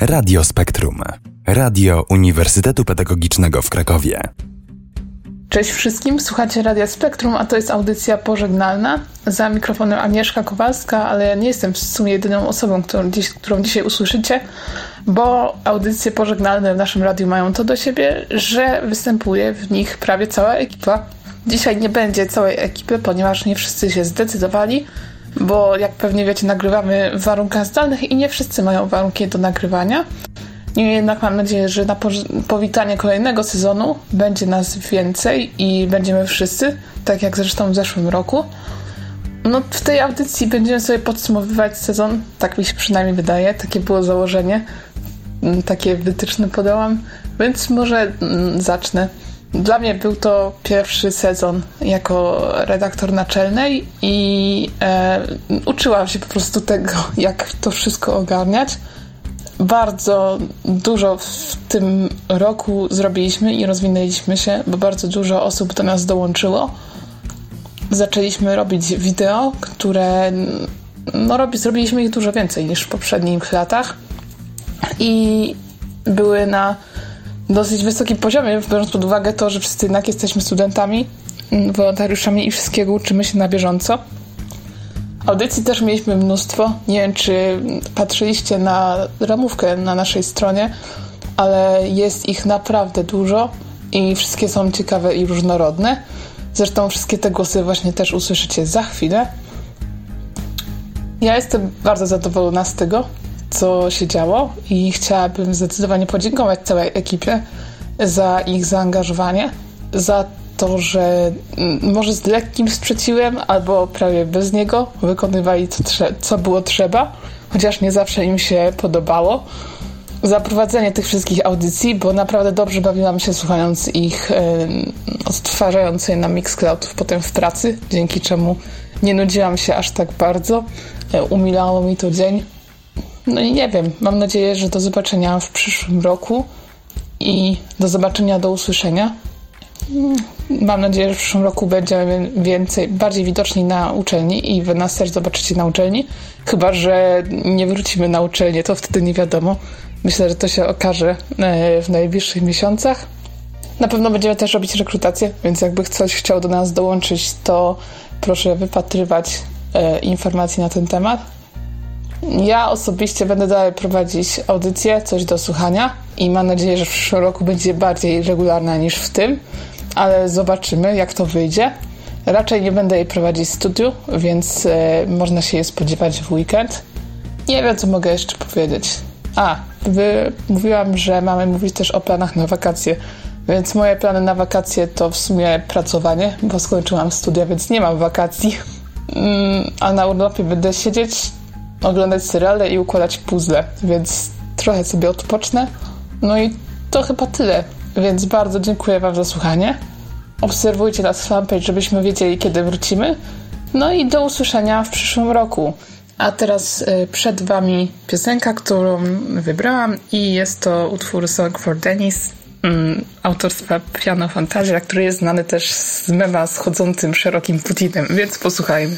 Radio Spektrum. Radio Uniwersytetu Pedagogicznego w Krakowie. Cześć wszystkim, słuchacie Radia Spektrum, a to jest audycja pożegnalna. Za mikrofonem Agnieszka Kowalska, ale ja nie jestem w sumie jedyną osobą, którą, dziś, którą dzisiaj usłyszycie, bo audycje pożegnalne w naszym radiu mają to do siebie, że występuje w nich prawie cała ekipa. Dzisiaj nie będzie całej ekipy, ponieważ nie wszyscy się zdecydowali, bo jak pewnie wiecie, nagrywamy w warunkach zdalnych i nie wszyscy mają warunki do nagrywania. Niemniej jednak mam nadzieję, że na powitanie kolejnego sezonu będzie nas więcej i będziemy wszyscy, tak jak zresztą w zeszłym roku. No, w tej audycji będziemy sobie podsumowywać sezon, tak mi się przynajmniej wydaje, takie było założenie, mm, takie wytyczne podałam, więc może mm, zacznę. Dla mnie był to pierwszy sezon jako redaktor naczelnej i e, uczyłam się po prostu tego, jak to wszystko ogarniać bardzo dużo w tym roku zrobiliśmy i rozwinęliśmy się, bo bardzo dużo osób do nas dołączyło. Zaczęliśmy robić wideo, które no, robi, zrobiliśmy ich dużo więcej niż w poprzednich latach i były na dosyć wysokim poziomie, biorąc pod uwagę to, że wszyscy jednak jesteśmy studentami, wolontariuszami i wszystkiego uczymy się na bieżąco. Audycji też mieliśmy mnóstwo. Nie wiem, czy patrzyliście na ramówkę na naszej stronie, ale jest ich naprawdę dużo i wszystkie są ciekawe i różnorodne. Zresztą wszystkie te głosy właśnie też usłyszycie za chwilę. Ja jestem bardzo zadowolona z tego, co się działo i chciałabym zdecydowanie podziękować całej ekipie za ich zaangażowanie, za to, że mm, może z lekkim sprzeciwem albo prawie bez niego wykonywali co, co było trzeba, chociaż nie zawsze im się podobało. Za prowadzenie tych wszystkich audycji, bo naprawdę dobrze bawiłam się słuchając ich, e, odtwarzając je na Mixcloud potem w pracy, dzięki czemu nie nudziłam się aż tak bardzo. E, umilało mi to dzień. No i nie wiem, mam nadzieję, że do zobaczenia w przyszłym roku i do zobaczenia, do usłyszenia. Mam nadzieję, że w przyszłym roku będziemy więcej, bardziej widoczni na uczelni i wy nas też zobaczycie na uczelni. Chyba, że nie wrócimy na uczelnię, to wtedy nie wiadomo. Myślę, że to się okaże e, w najbliższych miesiącach. Na pewno będziemy też robić rekrutację, więc jakby ktoś chciał do nas dołączyć, to proszę wypatrywać e, informacji na ten temat. Ja osobiście będę dalej prowadzić audycję, coś do słuchania i mam nadzieję, że w przyszłym roku będzie bardziej regularna niż w tym ale zobaczymy, jak to wyjdzie. Raczej nie będę jej prowadzić w studiu, więc e, można się je spodziewać w weekend. Nie wiem, co mogę jeszcze powiedzieć. A, wy, mówiłam, że mamy mówić też o planach na wakacje. Więc moje plany na wakacje to w sumie pracowanie, bo skończyłam studia, więc nie mam wakacji. Mm, a na urlopie będę siedzieć, oglądać seriale i układać puzzle, więc trochę sobie odpocznę. No i to chyba tyle. Więc bardzo dziękuję Wam za słuchanie. Obserwujcie nas fanpage, żebyśmy wiedzieli, kiedy wrócimy. No i do usłyszenia w przyszłym roku. A teraz y, przed Wami piosenka, którą wybrałam i jest to utwór Song for Dennis mm, autorstwa Piano Fantasia, który jest znany też z mema z chodzącym szerokim Putinem, więc posłuchajmy.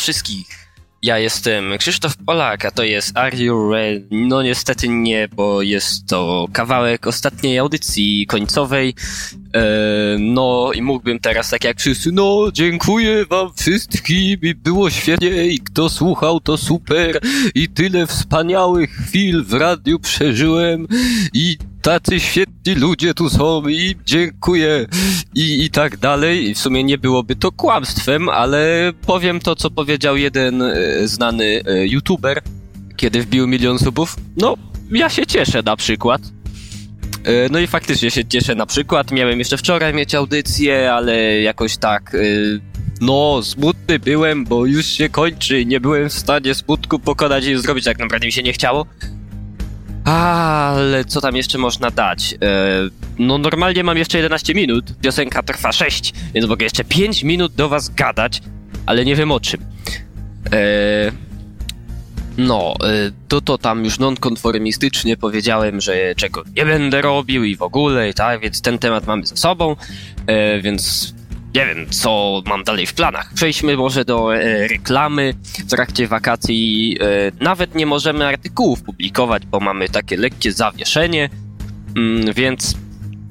Wszystkich. Ja jestem Krzysztof Polak, a to jest Are You Ready? No niestety nie, bo jest to kawałek ostatniej audycji końcowej. E, no i mógłbym teraz tak jak wszyscy, no dziękuję wam wszystkim i było świetnie i kto słuchał to super i tyle wspaniałych chwil w radiu przeżyłem i tacy świetni ludzie tu są i dziękuję i, i tak dalej. I w sumie nie byłoby to kłamstwem, ale powiem to, co powiedział jeden e, znany e, youtuber, kiedy wbił milion subów. No, ja się cieszę na przykład. E, no i faktycznie się cieszę na przykład. Miałem jeszcze wczoraj mieć audycję, ale jakoś tak... No, smutny byłem, bo już się kończy. Nie byłem w stanie smutku pokonać i zrobić, tak naprawdę mi się nie chciało. Ale co tam jeszcze można dać? E, no normalnie mam jeszcze 11 minut, piosenka trwa 6, więc mogę jeszcze 5 minut do was gadać, ale nie wiem o czym. E, no, e, to to tam już nonkonformistycznie powiedziałem, że czego nie będę robił i w ogóle i tak, więc ten temat mamy ze sobą, więc nie wiem, co mam dalej w planach. Przejdźmy może do e, reklamy. W trakcie wakacji e, nawet nie możemy artykułów publikować, bo mamy takie lekkie zawieszenie, mm, więc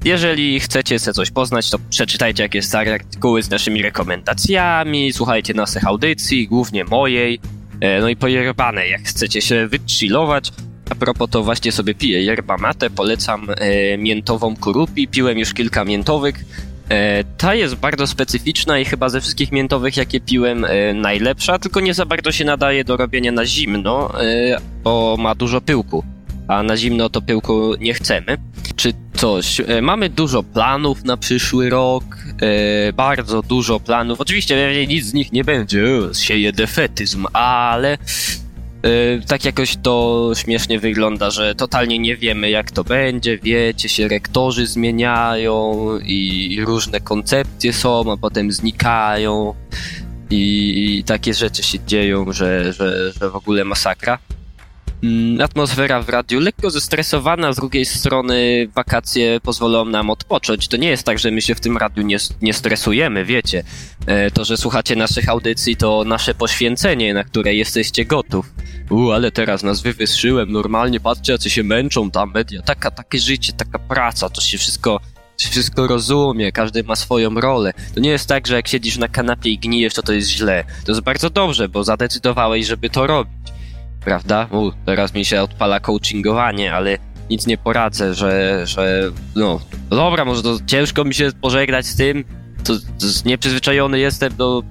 jeżeli chcecie sobie coś poznać, to przeczytajcie jakieś stare artykuły z naszymi rekomendacjami, słuchajcie naszych audycji, głównie mojej, e, no i pojerbane, jak chcecie się wychillować. A propos, to właśnie sobie piję yerba mate, polecam e, miętową kurupi, piłem już kilka miętowych, ta jest bardzo specyficzna i chyba ze wszystkich miętowych, jakie piłem, e, najlepsza, tylko nie za bardzo się nadaje do robienia na zimno, e, bo ma dużo pyłku, a na zimno to pyłku nie chcemy. Czy coś? Mamy dużo planów na przyszły rok, bardzo dużo planów. Oczywiście nic z nich nie będzie, sieje defetyzm, ale tak jakoś to śmiesznie wygląda, że totalnie nie wiemy jak to będzie, wiecie się, rektorzy zmieniają i, i różne koncepcje są, a potem znikają i, i takie rzeczy się dzieją, że, że, że w ogóle masakra. Mm, atmosfera w radiu lekko zestresowana, z drugiej strony wakacje pozwolą nam odpocząć. To nie jest tak, że my się w tym radiu nie, nie stresujemy, wiecie. E, to, że słuchacie naszych audycji, to nasze poświęcenie, na które jesteście gotów. U, ale teraz nas wywyszyłem, normalnie patrzcie, jacy się męczą tam media. Taka, takie życie, taka praca, to się wszystko wszystko rozumie, każdy ma swoją rolę. To nie jest tak, że jak siedzisz na kanapie i gnijesz, to to jest źle. To jest bardzo dobrze, bo zadecydowałeś, żeby to robić prawda? U, teraz mi się odpala coachingowanie, ale nic nie poradzę, że, że no, dobra, może to ciężko mi się pożegnać z tym, to, to nieprzyzwyczajony jestem do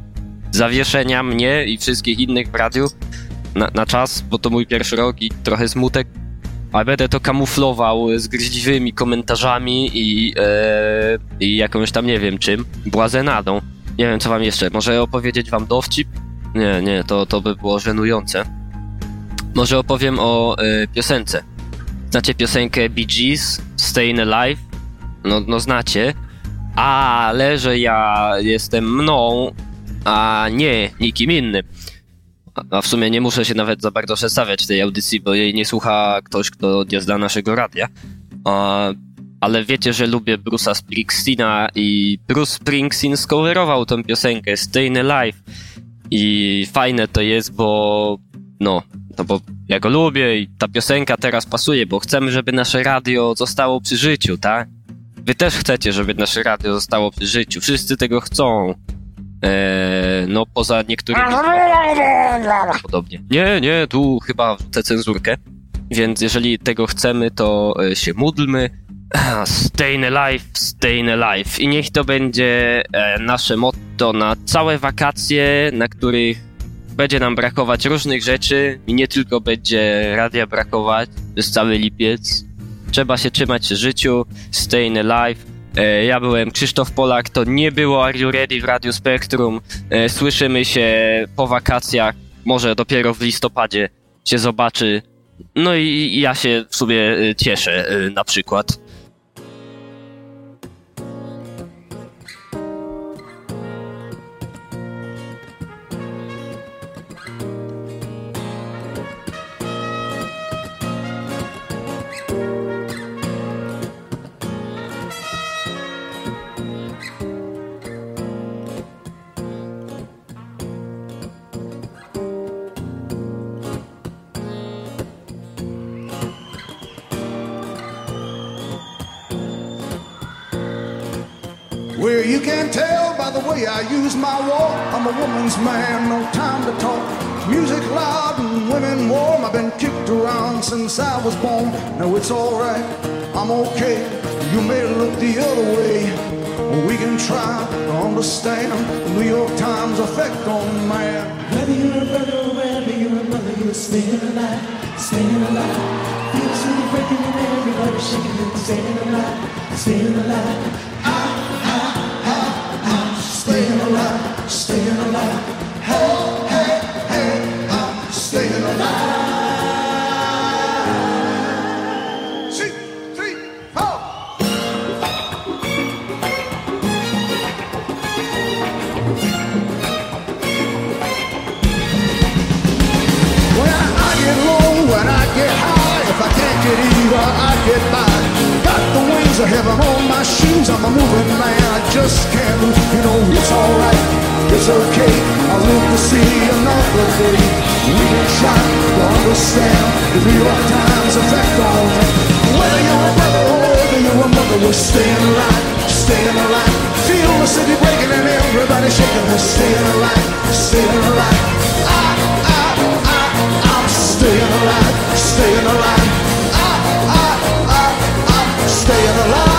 zawieszenia mnie i wszystkich innych w radiu na, na czas, bo to mój pierwszy rok i trochę smutek, ale będę to kamuflował z gryźliwymi komentarzami i, e, i jakąś tam nie wiem czym, błazenadą. Nie wiem co wam jeszcze, może opowiedzieć wam dowcip? Nie, nie, to, to by było żenujące. Może opowiem o y, piosence. Znacie piosenkę Bee Gees, Stayin' Alive? No, no znacie. Ale że ja jestem mną, a nie nikim innym. A w sumie nie muszę się nawet za bardzo przedstawiać tej audycji, bo jej nie słucha ktoś, kto nie zna naszego radia. A, ale wiecie, że lubię Bruce'a Springsteena i Bruce Springsteen skowerował tę piosenkę Stayin' Alive. I fajne to jest, bo no, no bo ja go lubię i ta piosenka teraz pasuje, bo chcemy, żeby nasze radio zostało przy życiu, tak? Wy też chcecie, żeby nasze radio zostało przy życiu. Wszyscy tego chcą. Eee, no poza niektórymi podobnie. Nie, nie, tu chyba tę cenzurkę. Więc jeżeli tego chcemy, to e, się módlmy. Stayin' alive, stayin' alive. I niech to będzie e, nasze motto na całe wakacje, na których będzie nam brakować różnych rzeczy i nie tylko będzie radia brakować przez cały lipiec. Trzeba się trzymać w życiu, stay alive. E, ja byłem Krzysztof Polak, to nie było Are You Ready w Radio Spektrum. E, słyszymy się po wakacjach, może dopiero w listopadzie się zobaczy. No i ja się w sumie e, cieszę na przykład. Way I use my walk. I'm a woman's man, no time to talk. Music loud and women warm. I've been kicked around since I was born. Now it's alright, I'm okay. You may look the other way. We can try to understand New York Times effect on man. Whether you're a brother or whether you're a mother, you're staying alive, staying alive. Feel the city breaking and everybody shaking and staying alive, staying alive. Alive, staying alive. Hey, hey, hey, I'm staying alive. Two, three, four. When I get low, when I get high, if I can't get either, I get by. Got the wings of heaven on my shoes, I'm a moving man, I just can't lose. You know, it's alright, it's okay. I live to see another day. We can try to understand the New York Times effect on me. Whether you're a brother or whether you're a mother, we're staying alive, staying alive. Feel the city breaking and everybody shaking, we're staying alive, staying alive. I, I, I, I'm staying alive, staying alive. I, I, I, I'm staying alive.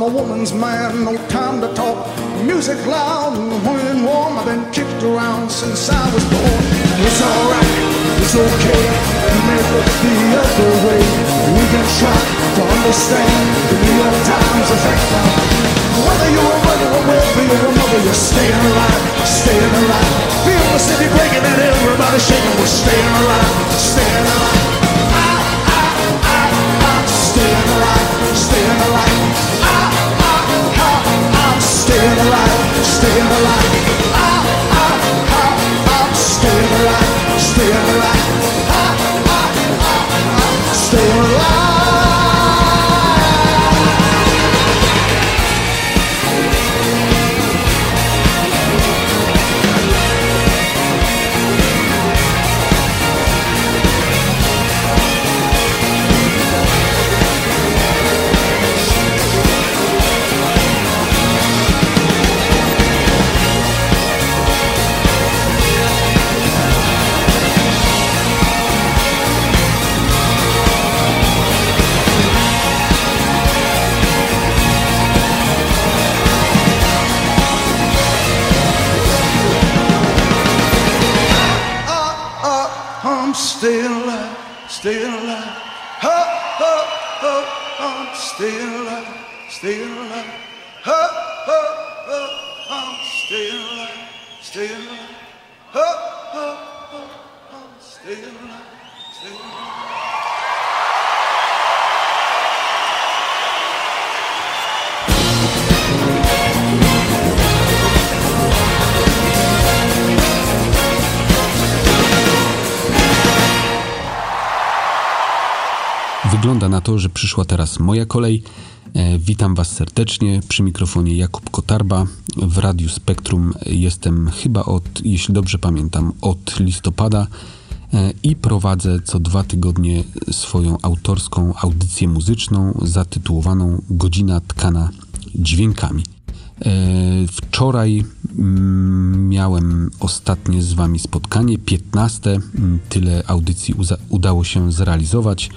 I'm a woman's man, no time to talk. Music loud and when warm. I've been kicked around since I was born. It's alright, it's okay. You may look the other way. We can try to understand the New York Times effect. Whether you're a brother or whether you're a mother, you're staying alive, staying alive. Feel the city breaking and everybody shaking. We're staying alive, staying alive. I, I, I, I'm staying alive, staying alive. Staying alive, staying alive. Ah, I, ah, I, ah, I, I'm staying alive, staying alive. Still alive, alive. Ho, Wygląda na to, że przyszła teraz moja kolej. E, Witam Was serdecznie. Przy mikrofonie Jakub Kotarba. W Radiu Spektrum jestem chyba od, jeśli dobrze pamiętam, od listopada e, i prowadzę co dwa tygodnie swoją autorską audycję muzyczną zatytułowaną Godzina tkana dźwiękami. E, Wczoraj mm, miałem ostatnie z Wami spotkanie, 15. Mm, Tyle audycji udało się zrealizować.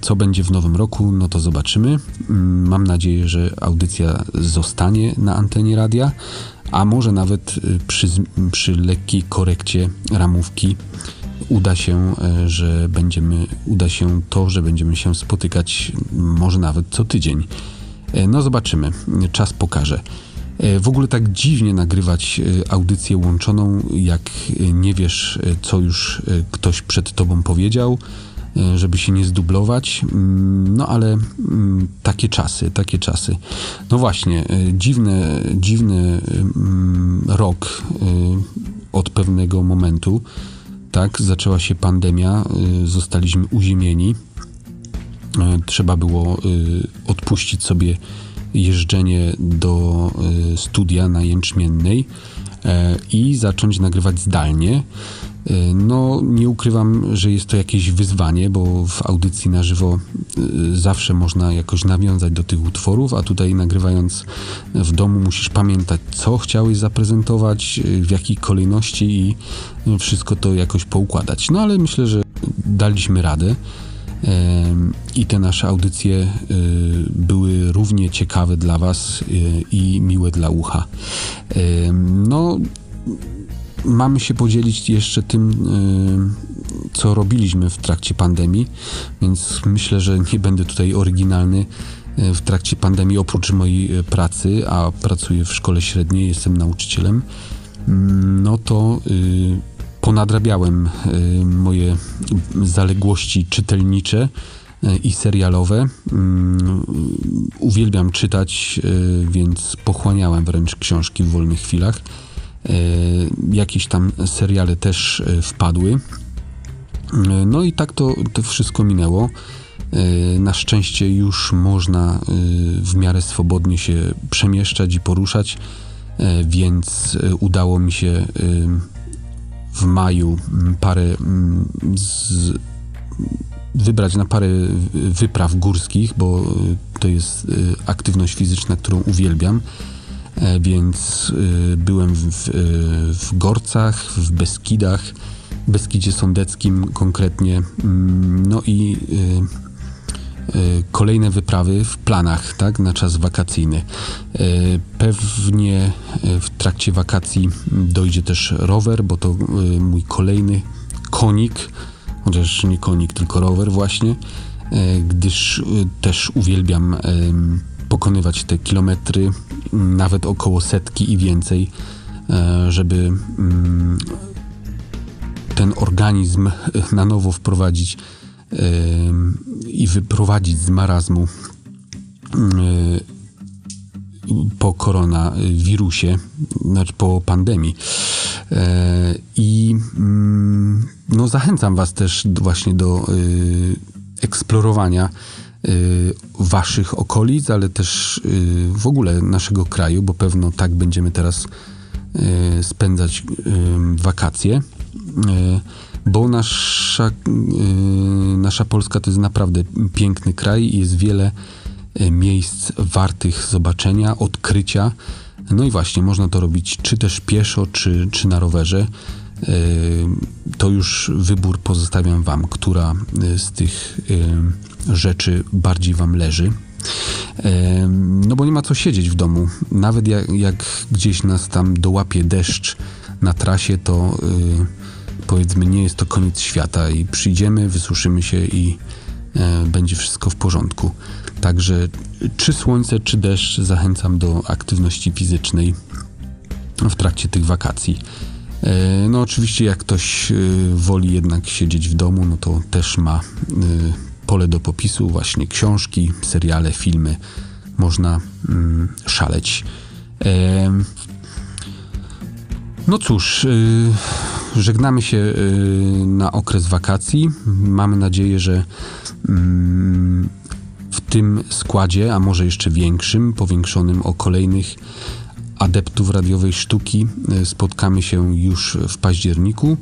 Co będzie w nowym roku, no to zobaczymy. Ym, Mam nadzieję, że audycja zostanie na antenie radia, a może nawet y, przy, przy lekkiej korekcie ramówki uda się, e, że będziemy, uda się to, że będziemy się spotykać może nawet co tydzień. E, No zobaczymy, czas pokaże. E, W ogóle tak dziwnie nagrywać audycję łączoną, jak nie wiesz, co już ktoś przed tobą powiedział, żeby się nie zdublować. Mm, No ale mm, takie czasy, takie czasy. No właśnie, e, dziwny, dziwny mm, rok e, od pewnego momentu. Tak, zaczęła się pandemia, e, zostaliśmy uziemieni. E, trzeba było odpuścić sobie jeżdżenie do studia na Jęczmiennej e, i zacząć nagrywać zdalnie. No, nie ukrywam, że jest to jakieś wyzwanie, bo w audycji na żywo y, zawsze można jakoś nawiązać do tych utworów, a tutaj nagrywając w domu musisz pamiętać, co chciałeś zaprezentować, y, w jakiej kolejności i y, wszystko to jakoś poukładać. No, ale myślę, że daliśmy radę. I te nasze audycje y, były równie ciekawe dla Was i miłe dla ucha. No, mamy się podzielić jeszcze tym, y, co robiliśmy w trakcie pandemii, więc myślę, że nie będę tutaj oryginalny. y, W trakcie pandemii, oprócz mojej y, pracy, a pracuję w szkole średniej, jestem nauczycielem, mm, no to ponadrabiałem moje zaległości czytelnicze i serialowe. Mm, Uwielbiam czytać, więc pochłaniałem wręcz książki w wolnych chwilach. Y, Jakieś tam seriale też y, wpadły. Y, No i tak to, to wszystko minęło. Na szczęście już można w miarę swobodnie się przemieszczać i poruszać, więc udało mi się w maju parę z, wybrać na parę wypraw górskich, bo to jest aktywność fizyczna, którą uwielbiam. E, Więc y, byłem w, w, Gorcach, w Beskidach, Beskidzie Sądeckim konkretnie. Mm, No i y, kolejne wyprawy w planach, tak, na czas wakacyjny. Pewnie w trakcie wakacji dojdzie też rower, bo to mój kolejny konik, chociaż nie konik, tylko rower właśnie, gdyż też uwielbiam pokonywać te kilometry, nawet około setki i więcej, e, żeby mm, ten organizm na nowo wprowadzić em, i wyprowadzić z marazmu y, po koronawirusie, znaczy po pandemii. E, I mm, no, zachęcam Was też właśnie do eksplorowania Waszych okolic, ale też y, w ogóle naszego kraju, bo pewno tak będziemy teraz y, spędzać y, wakacje. Y, bo nasza, y, nasza Polska to jest naprawdę piękny kraj i jest wiele miejsc wartych zobaczenia, odkrycia. No i właśnie, można to robić czy też pieszo, czy, czy na rowerze. To już wybór pozostawiam Wam, która z tych rzeczy bardziej Wam leży. No bo nie ma co siedzieć w domu. Nawet jak, jak gdzieś nas tam dołapie deszcz na trasie, to y, powiedzmy nie jest to koniec świata i przyjdziemy, wysuszymy się i e, będzie wszystko w porządku. Także czy słońce, czy deszcz zachęcam do aktywności fizycznej w trakcie tych wakacji. E, no oczywiście jak ktoś e, woli jednak siedzieć w domu, no to też ma e, pole do popisu, właśnie książki, seriale, filmy. Można mm, szaleć. No cóż, żegnamy się na okres wakacji. Mamy nadzieję, że mm, w tym składzie, a może jeszcze większym, powiększonym o kolejnych adeptów radiowej sztuki e, spotkamy się już w październiku e,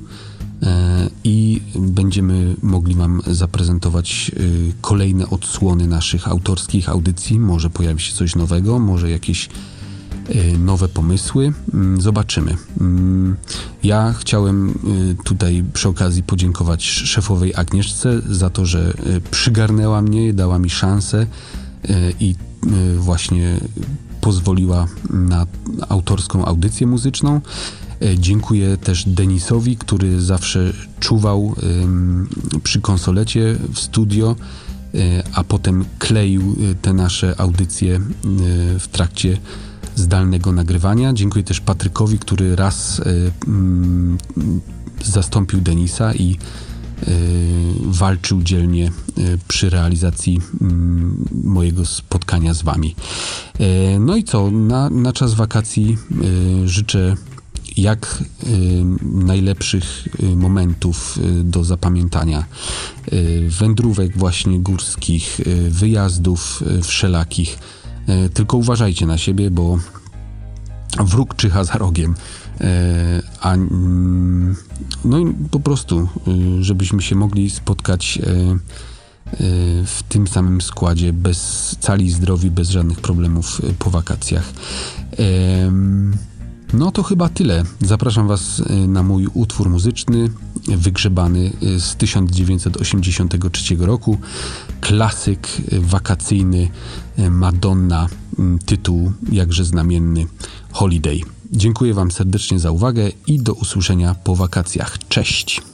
i będziemy mogli Wam zaprezentować e, kolejne odsłony naszych autorskich audycji. Może pojawi się coś nowego, może jakieś nowe pomysły. Mm, zobaczymy. Mm, ja chciałem tutaj przy okazji podziękować szefowej Agnieszce za to, że przygarnęła mnie, dała mi szansę i właśnie pozwoliła na autorską audycję muzyczną. E, dziękuję też Denisowi, który zawsze czuwał przy konsolecie w studio, e, a potem kleił e, te nasze audycje w trakcie zdalnego nagrywania. Dziękuję też Patrykowi, który raz zastąpił Denisa i walczył dzielnie przy realizacji mm, mojego spotkania z Wami. No i co? Na, na czas wakacji życzę jak najlepszych momentów do zapamiętania. Wędrówek właśnie górskich, wyjazdów wszelakich. Tylko uważajcie na siebie, bo wróg czyha za rogiem. A, mm, no i po prostu, y, żebyśmy się mogli spotkać w tym samym składzie, bez cali zdrowi, bez żadnych problemów po wakacjach. No to chyba tyle. Zapraszam Was na mój utwór muzyczny, wygrzebany z 1983 roku. Klasyk wakacyjny Madonna, tytuł jakże znamienny Holiday. Dziękuję Wam serdecznie za uwagę i do usłyszenia po wakacjach. Cześć!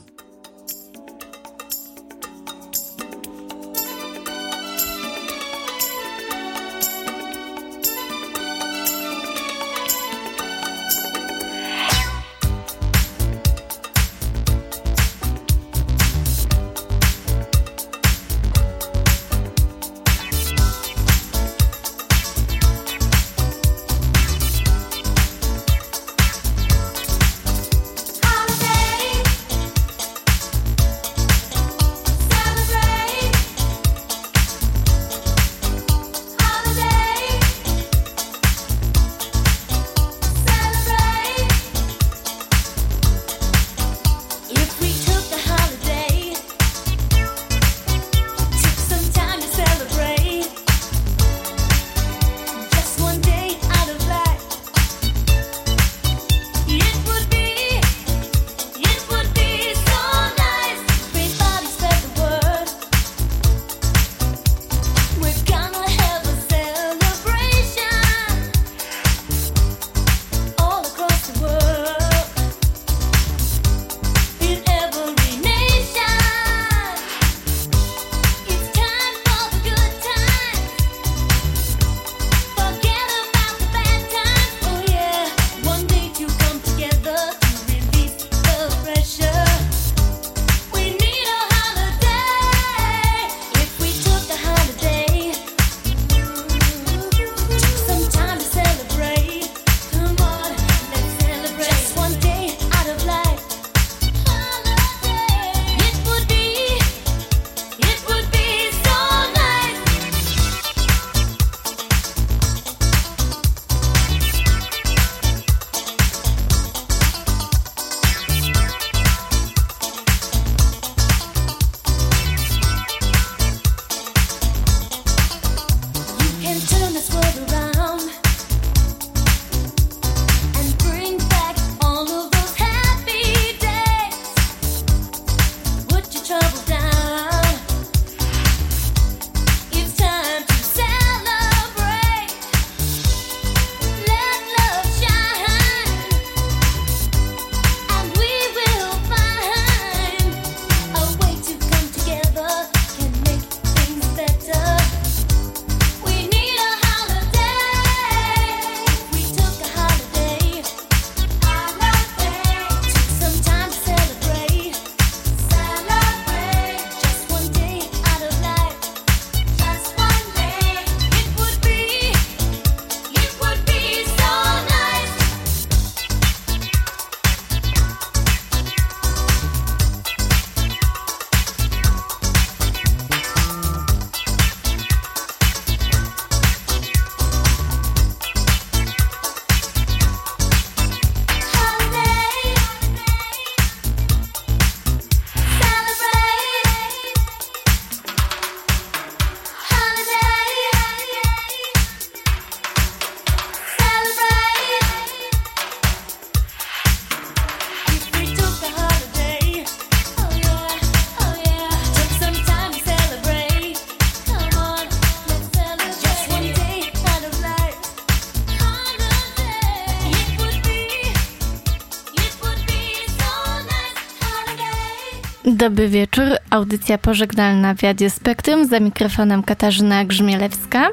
Dobry wieczór, audycja pożegnalna w Radio Spektrum, za mikrofonem Katarzyna Grzmielewska.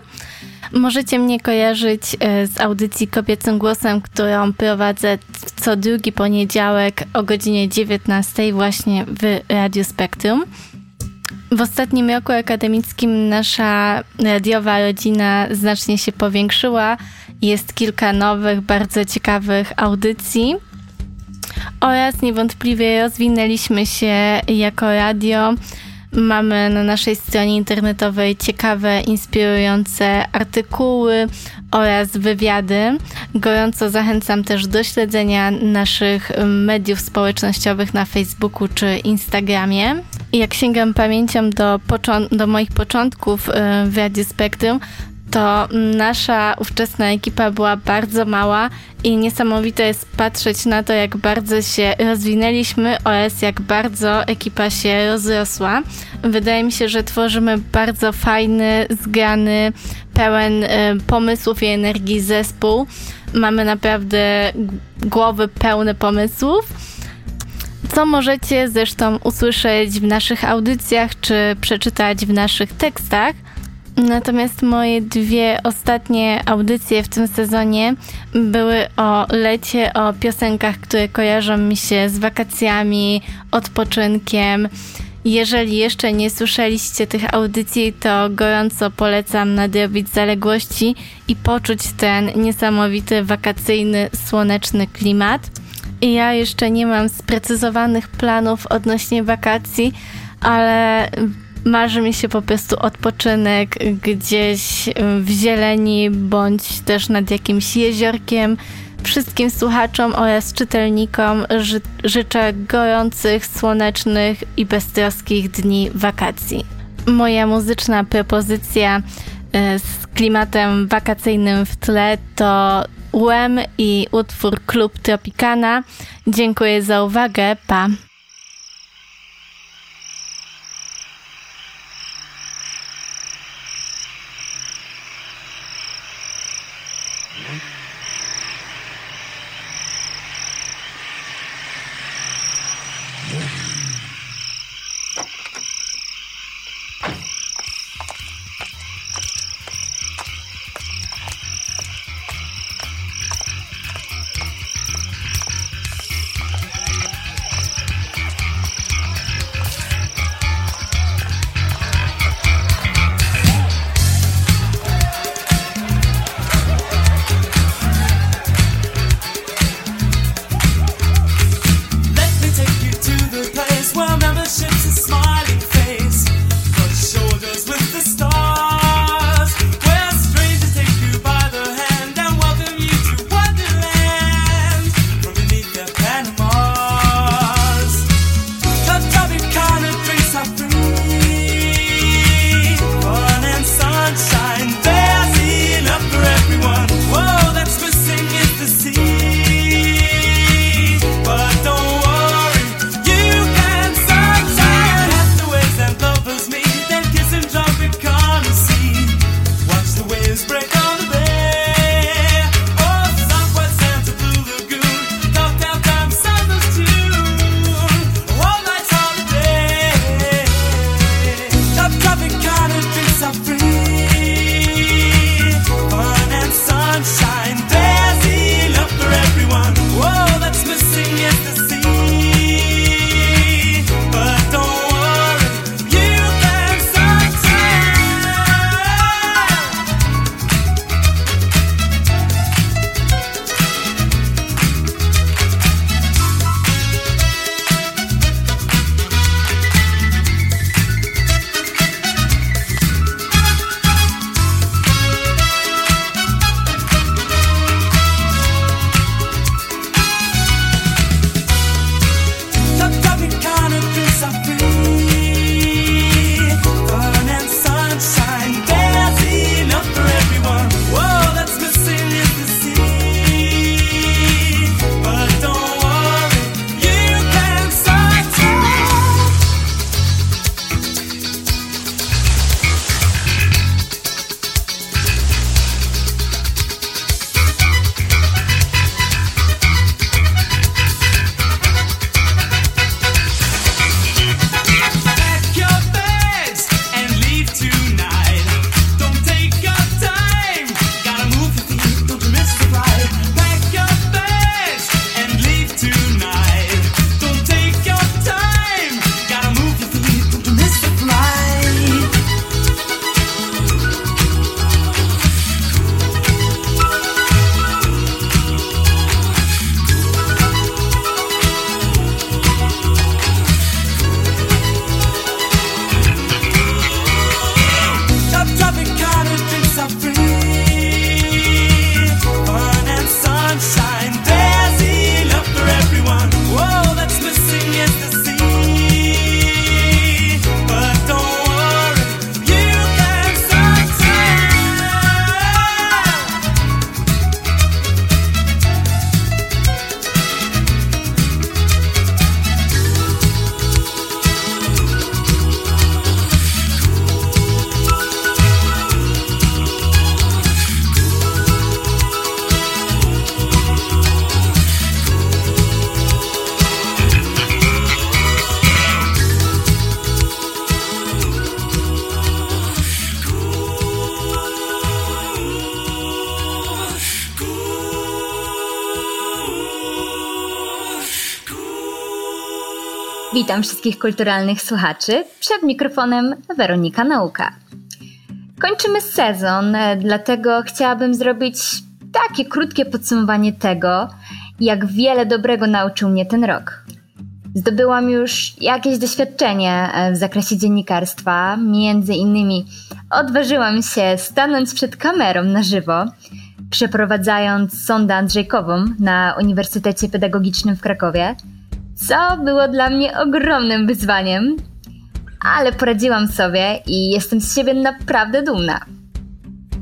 Możecie mnie kojarzyć e, z audycji Kobiecym Głosem, którą prowadzę co drugi poniedziałek o godzinie 19 właśnie w Radio Spektrum. W ostatnim roku akademickim nasza radiowa rodzina znacznie się powiększyła. Jest kilka nowych, bardzo ciekawych audycji oraz niewątpliwie rozwinęliśmy się jako radio. Mamy na naszej stronie internetowej ciekawe, inspirujące artykuły oraz wywiady. Gorąco zachęcam też do śledzenia naszych mediów społecznościowych na Facebooku czy Instagramie. Jak sięgam pamięcią do, do moich początków y, w Radio Spektrum, to nasza ówczesna ekipa była bardzo mała i niesamowite jest patrzeć na to, jak bardzo się rozwinęliśmy oraz jak bardzo ekipa się rozrosła. Wydaje mi się, że tworzymy bardzo fajny, zgrany, pełen y, pomysłów i energii zespół. Mamy naprawdę głowy pełne pomysłów. Co możecie zresztą usłyszeć w naszych audycjach czy przeczytać w naszych tekstach. Natomiast moje dwie ostatnie audycje w tym sezonie były o lecie, o piosenkach, które kojarzą mi się z wakacjami, odpoczynkiem. Jeżeli jeszcze nie słyszeliście tych audycji, to gorąco polecam nadrobić zaległości i poczuć ten niesamowity wakacyjny, słoneczny klimat. Ja jeszcze nie mam sprecyzowanych planów odnośnie wakacji, ale marzy mi się po prostu odpoczynek gdzieś w zieleni bądź też nad jakimś jeziorkiem. Wszystkim słuchaczom oraz czytelnikom ży życzę gorących, słonecznych i beztroskich dni wakacji. Moja muzyczna propozycja e, z klimatem wakacyjnym w tle to UM i utwór Klub Tropicana. Dziękuję za uwagę. Pa! Witam wszystkich kulturalnych słuchaczy. Przed mikrofonem Weronika Nauka. Kończymy sezon, dlatego chciałabym zrobić takie krótkie podsumowanie tego, jak wiele dobrego nauczył mnie ten rok. Zdobyłam już jakieś doświadczenie e, w zakresie dziennikarstwa, między innymi odważyłam się stanąć przed kamerą na żywo, przeprowadzając sondę Andrzejkową na Uniwersytecie Pedagogicznym w Krakowie, co było dla mnie ogromnym wyzwaniem, ale poradziłam sobie i jestem z siebie naprawdę dumna.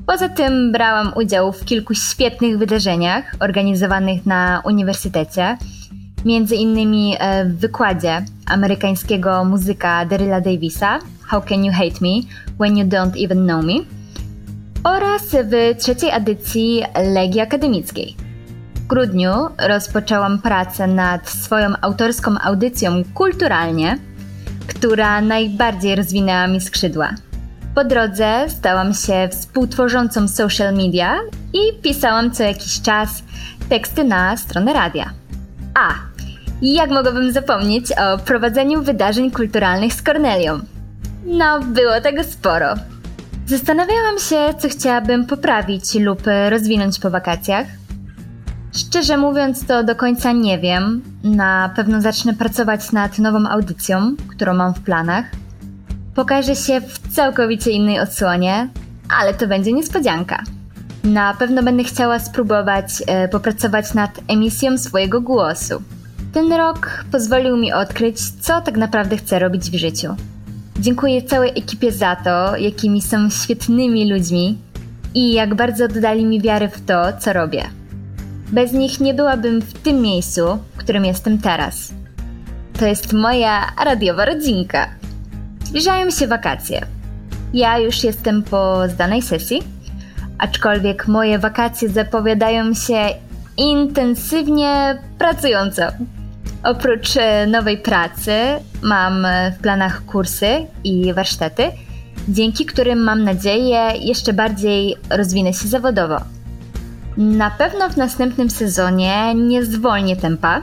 Poza tym brałam udział w kilku świetnych wydarzeniach organizowanych na uniwersytecie, między innymi e, w wykładzie amerykańskiego muzyka Daryla Davisa How Can You Hate Me When You Don't Even Know Me oraz w trzeciej edycji Legii Akademickiej. W grudniu rozpoczęłam pracę nad swoją autorską audycją Kulturalnie, która najbardziej rozwinęła mi skrzydła. Po drodze stałam się współtworzącą social media i pisałam co jakiś czas teksty na stronę radia. A, jak mogłabym zapomnieć o prowadzeniu wydarzeń kulturalnych z Cornelią? No, było tego sporo. Zastanawiałam się, co chciałabym poprawić lub rozwinąć po wakacjach. Szczerze mówiąc, to do końca nie wiem. Na pewno zacznę pracować nad nową audycją, którą mam w planach. Pokażę się w całkowicie innej odsłonie, ale to będzie niespodzianka. Na pewno będę chciała spróbować e, popracować nad emisją swojego głosu. Ten rok pozwolił mi odkryć, co tak naprawdę chcę robić w życiu. Dziękuję całej ekipie za to, jakimi są świetnymi ludźmi i jak bardzo dodali mi wiary w to, co robię. Bez nich nie byłabym w tym miejscu, w którym jestem teraz. To jest moja radiowa rodzinka. Zbliżają się wakacje. Ja już jestem po zdanej sesji, aczkolwiek moje wakacje zapowiadają się intensywnie pracująco. Oprócz e, nowej pracy mam e, w planach kursy i warsztaty, dzięki którym mam nadzieję jeszcze bardziej rozwinę się zawodowo. Na pewno w następnym sezonie nie zwolnię tempa.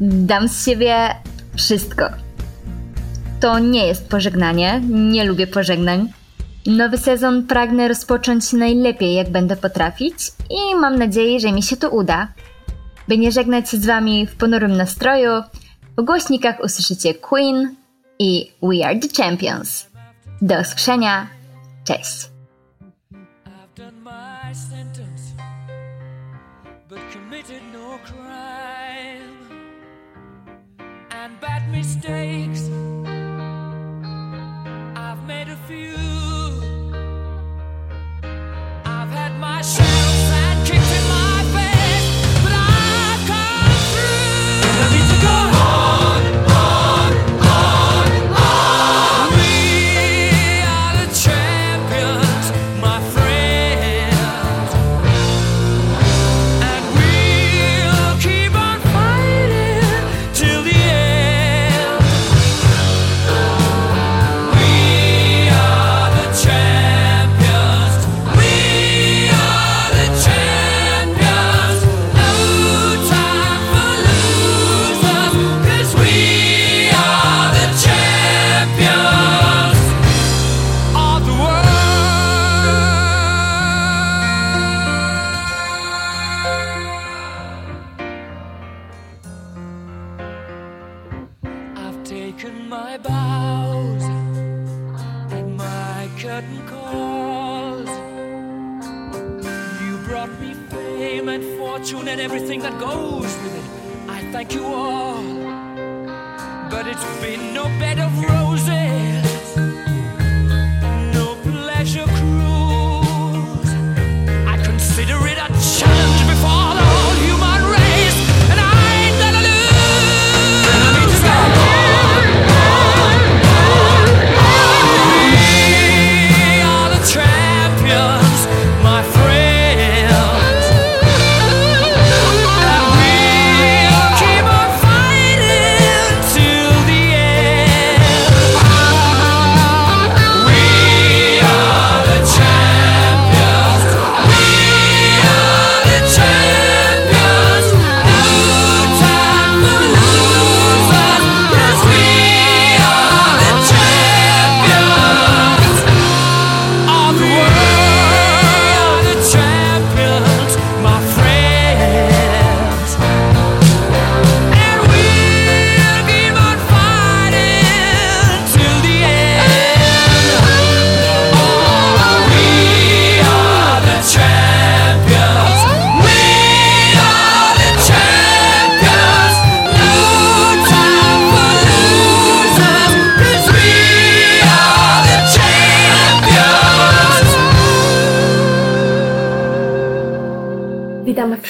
Dam z siebie wszystko. To nie jest pożegnanie, nie lubię pożegnań. Nowy sezon pragnę rozpocząć najlepiej, jak będę potrafić, i mam nadzieję, że mi się to uda. By nie żegnać się z Wami w ponurym nastroju, w głośnikach usłyszycie Queen i We Are the Champions. Do usłyszenia, cześć! Mistakes, I've made a few.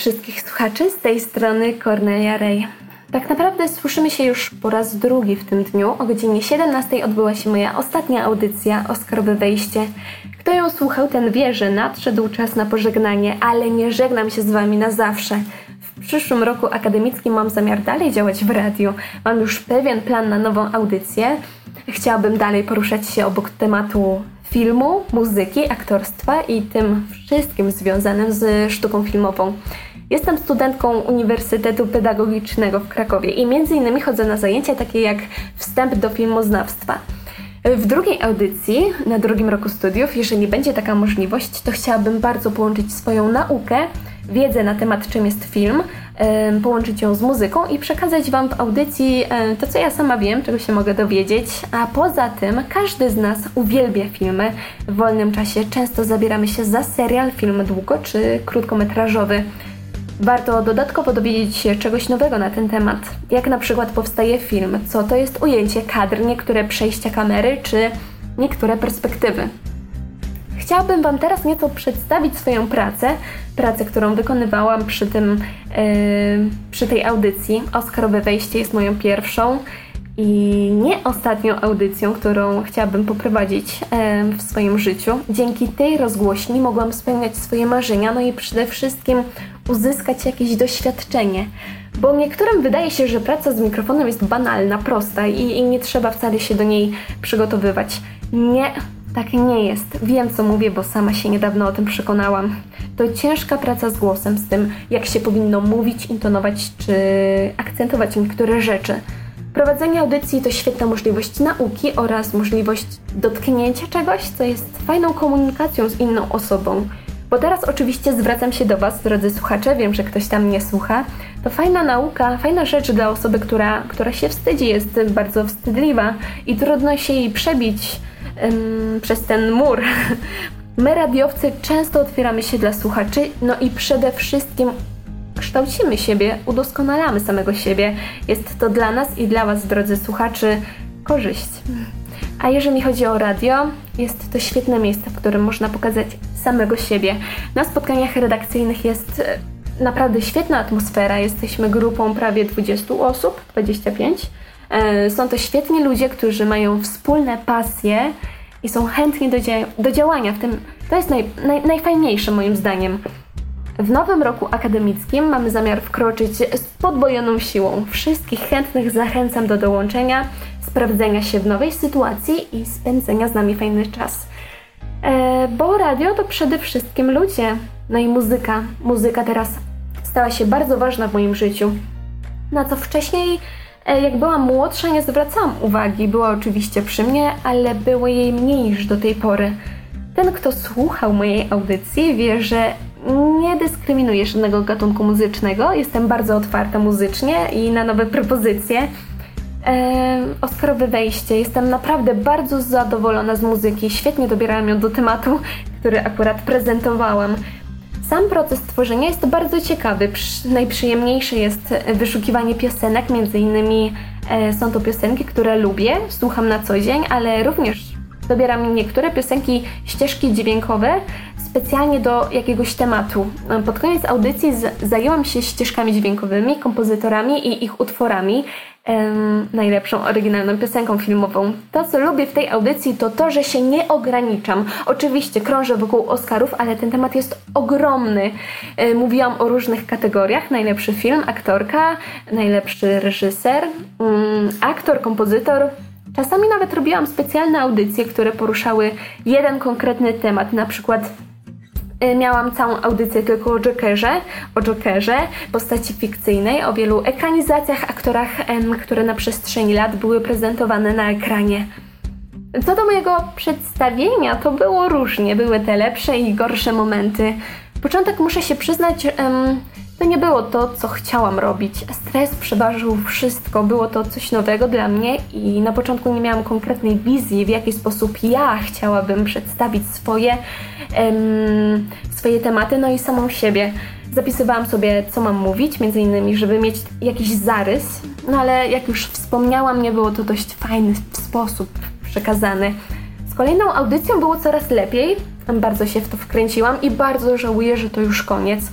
Wszystkich słuchaczy, z tej strony Cornelia Ray. Tak naprawdę słyszymy się już po raz drugi w tym dniu. O godzinie 17 odbyła się moja ostatnia audycja Oscarowe Wejście. Kto ją słuchał, ten wie, że nadszedł czas na pożegnanie, ale nie żegnam się z Wami na zawsze. W przyszłym roku akademickim mam zamiar dalej działać w radiu. Mam już pewien plan na nową audycję. Chciałabym dalej poruszać się obok tematu filmu, muzyki, aktorstwa i tym wszystkim związanym z sztuką filmową. Jestem studentką Uniwersytetu Pedagogicznego w Krakowie i między innymi chodzę na zajęcia takie jak wstęp do filmoznawstwa. W drugiej audycji, na drugim roku studiów, jeżeli będzie taka możliwość, to chciałabym bardzo połączyć swoją naukę, wiedzę na temat czym jest film, połączyć ją z muzyką i przekazać Wam w audycji to, co ja sama wiem, czego się mogę dowiedzieć. A poza tym, każdy z nas uwielbia filmy. W wolnym czasie często zabieramy się za serial, film długo czy krótkometrażowy. Warto dodatkowo dowiedzieć się czegoś nowego na ten temat, jak na przykład powstaje film, co to jest ujęcie kadr, niektóre przejścia kamery czy niektóre perspektywy. Chciałabym Wam teraz nieco przedstawić swoją pracę, pracę, którą wykonywałam przy, tym, yy, przy tej audycji. Oscarowe wejście jest moją pierwszą i nie ostatnią audycją, którą chciałabym poprowadzić yy, w swoim życiu. Dzięki tej rozgłośni mogłam spełniać swoje marzenia, no i przede wszystkim uzyskać jakieś doświadczenie. Bo niektórym wydaje się, że praca z mikrofonem jest banalna, prosta i, i nie trzeba wcale się do niej przygotowywać. Nie, tak nie jest. Wiem, co mówię, bo sama się niedawno o tym przekonałam. To ciężka praca z głosem, z tym, jak się powinno mówić, intonować czy akcentować niektóre rzeczy. Prowadzenie audycji to świetna możliwość nauki oraz możliwość dotknięcia czegoś, co jest fajną komunikacją z inną osobą. Bo teraz oczywiście zwracam się do Was, drodzy słuchacze, wiem, że ktoś tam nie słucha. To fajna nauka, fajna rzecz dla osoby, która, która się wstydzi, jest bardzo wstydliwa i trudno się jej przebić ym, przez ten mur. My, radiowcy, często otwieramy się dla słuchaczy, no i przede wszystkim kształcimy siebie, udoskonalamy samego siebie. Jest to dla nas i dla Was, drodzy słuchaczy, korzyść. A jeżeli chodzi o radio, jest to świetne miejsce, w którym można pokazać samego siebie. Na spotkaniach redakcyjnych jest e, naprawdę świetna atmosfera. Jesteśmy grupą prawie 20 osób, 25. E, są to świetni ludzie, którzy mają wspólne pasje i są chętni do, dzia do działania. W tym to jest naj naj najfajniejsze moim zdaniem. W nowym roku akademickim mamy zamiar wkroczyć z podwojoną siłą. Wszystkich chętnych zachęcam do dołączenia, sprawdzenia się w nowej sytuacji i spędzenia z nami fajny czas. E, bo radio to przede wszystkim ludzie, no i muzyka. Muzyka teraz stała się bardzo ważna w moim życiu. Na co wcześniej, e, jak byłam młodsza, nie zwracałam uwagi. Była oczywiście przy mnie, ale było jej mniej niż do tej pory. Ten, kto słuchał mojej audycji, wie, że nie dyskryminuję żadnego gatunku muzycznego. Jestem bardzo otwarta muzycznie i na nowe propozycje. Oscarowe wejście. Jestem naprawdę bardzo zadowolona z muzyki. Świetnie dobierałam ją do tematu, który akurat prezentowałam. Sam proces tworzenia jest bardzo ciekawy. Najprzyjemniejsze jest wyszukiwanie piosenek, między innymi e, są to piosenki, które lubię, słucham na co dzień, ale również dobieram niektóre piosenki, ścieżki dźwiękowe specjalnie do jakiegoś tematu. Pod koniec audycji zajęłam się ścieżkami dźwiękowymi, kompozytorami i ich utworami najlepszą oryginalną piosenką filmową. To, co lubię w tej audycji, to to, że się nie ograniczam. Oczywiście krążę wokół Oscarów, ale ten temat jest ogromny. E, mówiłam o różnych kategoriach: najlepszy film, aktorka, najlepszy reżyser, mm, aktor, kompozytor. Czasami nawet robiłam specjalne audycje, które poruszały jeden konkretny temat, na przykład miałam całą audycję tylko o Jokerze, o Jokerze, postaci fikcyjnej, o wielu ekranizacjach, aktorach, które na przestrzeni lat były prezentowane na ekranie. Co do mojego przedstawienia, to było różnie. Były te lepsze i gorsze momenty. Początek, muszę się przyznać, to nie było to, co chciałam robić. Stres przeważył wszystko, było to coś nowego dla mnie i na początku nie miałam konkretnej wizji, w jaki sposób ja chciałabym przedstawić swoje, em, swoje tematy, no i samą siebie. Zapisywałam sobie, co mam mówić, między innymi, żeby mieć jakiś zarys, no ale jak już wspomniałam, nie było to dość fajny sposób przekazany. Z kolejną audycją było coraz lepiej, bardzo się w to wkręciłam i bardzo żałuję, że to już koniec.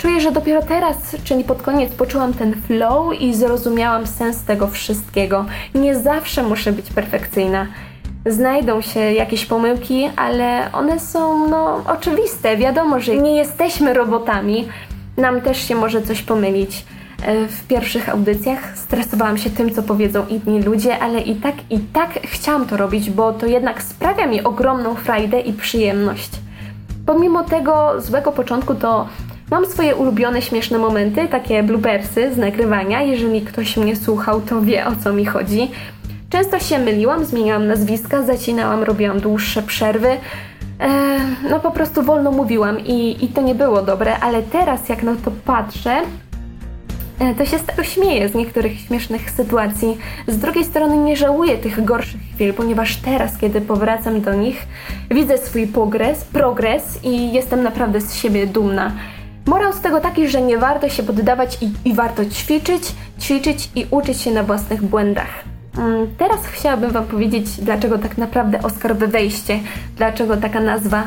Czuję, że dopiero teraz, czyli pod koniec, poczułam ten flow i zrozumiałam sens tego wszystkiego. Nie zawsze muszę być perfekcyjna. Znajdą się jakieś pomyłki, ale one są no oczywiste. Wiadomo, że nie jesteśmy robotami. Nam też się może coś pomylić. E, w pierwszych audycjach stresowałam się tym, co powiedzą inni ludzie, ale i tak, i tak chciałam to robić, bo to jednak sprawia mi ogromną frajdę i przyjemność. Pomimo tego złego początku, to mam swoje ulubione śmieszne momenty, takie bloopersy z nagrywania. Jeżeli ktoś mnie słuchał, to wie o co mi chodzi. Często się myliłam, zmieniałam nazwiska, zacinałam, robiłam dłuższe przerwy. Eee, no po prostu wolno mówiłam i, i to nie było dobre, ale teraz jak na to patrzę, e, to się tego śmieję z niektórych śmiesznych sytuacji. Z drugiej strony nie żałuję tych gorszych chwil, ponieważ teraz, kiedy powracam do nich, widzę swój progres, progres i jestem naprawdę z siebie dumna. Morał z tego taki, że nie warto się poddawać i, i warto ćwiczyć, ćwiczyć i uczyć się na własnych błędach. Mm, teraz chciałabym Wam powiedzieć, dlaczego tak naprawdę Oscarowe wejście, dlaczego taka nazwa.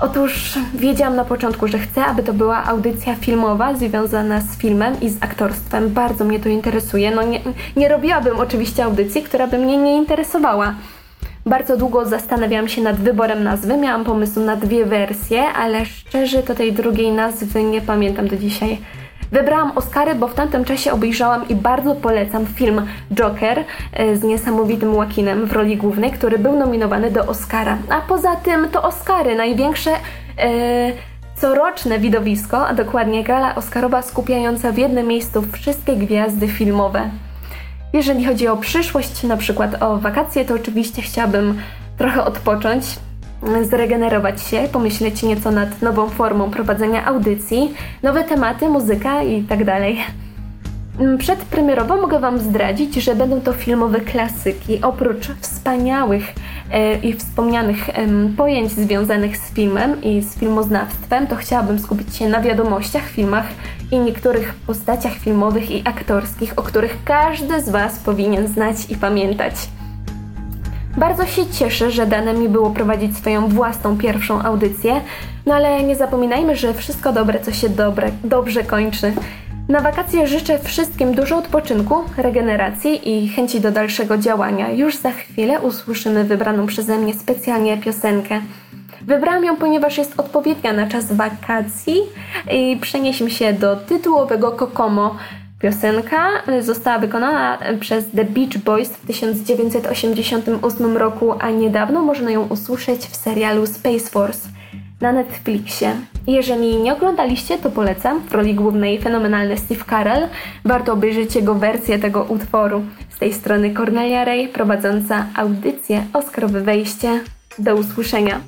Otóż wiedziałam na początku, że chcę, aby to była audycja filmowa związana z filmem i z aktorstwem. Bardzo mnie to interesuje. No nie, nie robiłabym oczywiście audycji, która by mnie nie interesowała. Bardzo długo zastanawiałam się nad wyborem nazwy. Miałam pomysł na dwie wersje, ale szczerze to tej drugiej nazwy nie pamiętam do dzisiaj. Wybrałam Oscary, bo w tamtym czasie obejrzałam i bardzo polecam film Joker e, z niesamowitym Łakinem w roli głównej, który był nominowany do Oscara. A poza tym to Oscary, największe e, coroczne widowisko, a dokładnie gala Oscarowa skupiająca w jednym miejscu wszystkie gwiazdy filmowe. Jeżeli chodzi o przyszłość, na przykład o wakacje, to oczywiście chciałabym trochę odpocząć, zregenerować się, pomyśleć nieco nad nową formą prowadzenia audycji, nowe tematy, muzyka i tak dalej. Przedpremierowo mogę Wam zdradzić, że będą to filmowe klasyki. Oprócz wspaniałych e, i wspomnianych e, pojęć związanych z filmem i z filmoznawstwem, to chciałabym skupić się na wiadomościach, filmach i niektórych postaciach filmowych i aktorskich, o których każdy z Was powinien znać i pamiętać. Bardzo się cieszę, że dane mi było prowadzić swoją własną pierwszą audycję, no ale nie zapominajmy, że wszystko dobre, co się dobre, dobrze kończy. Na wakacje życzę wszystkim dużo odpoczynku, regeneracji i chęci do dalszego działania. Już za chwilę usłyszymy wybraną przeze mnie specjalnie piosenkę. Wybrałam ją, ponieważ jest odpowiednia na czas wakacji i przenieśmy się do tytułowego Kokomo, Piosenka została wykonana przez The Beach Boys w 1988 roku, a niedawno można ją usłyszeć w serialu Space Force na Netflixie. Jeżeli nie oglądaliście, to polecam. W roli głównej fenomenalny Steve Carell. Warto obejrzeć jego wersję tego utworu. Z tej strony Cornelia Ray, prowadząca audycję Oscarowe Wejście. Do usłyszenia.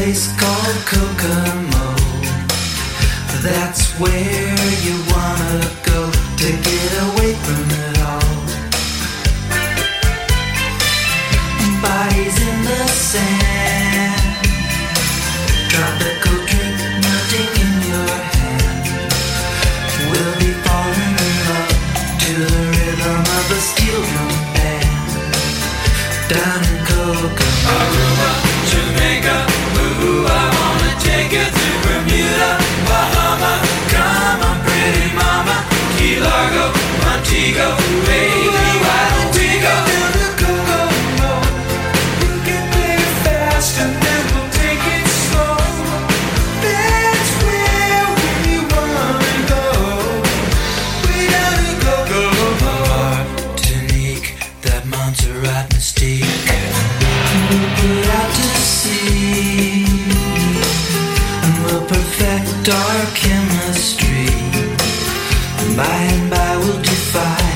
Place called Kokomo. That's where you wanna go to get away from it all. Bodies in the sand, tropical drink melting in your hand. We'll be falling in love to the rhythm of a steel drum band down in Kokomo. Aruba, you to Bermuda, Bahama. Come on, pretty mama, Key Largo, Montego, baby, why don't we go perfect our chemistry. By and by, we'll defy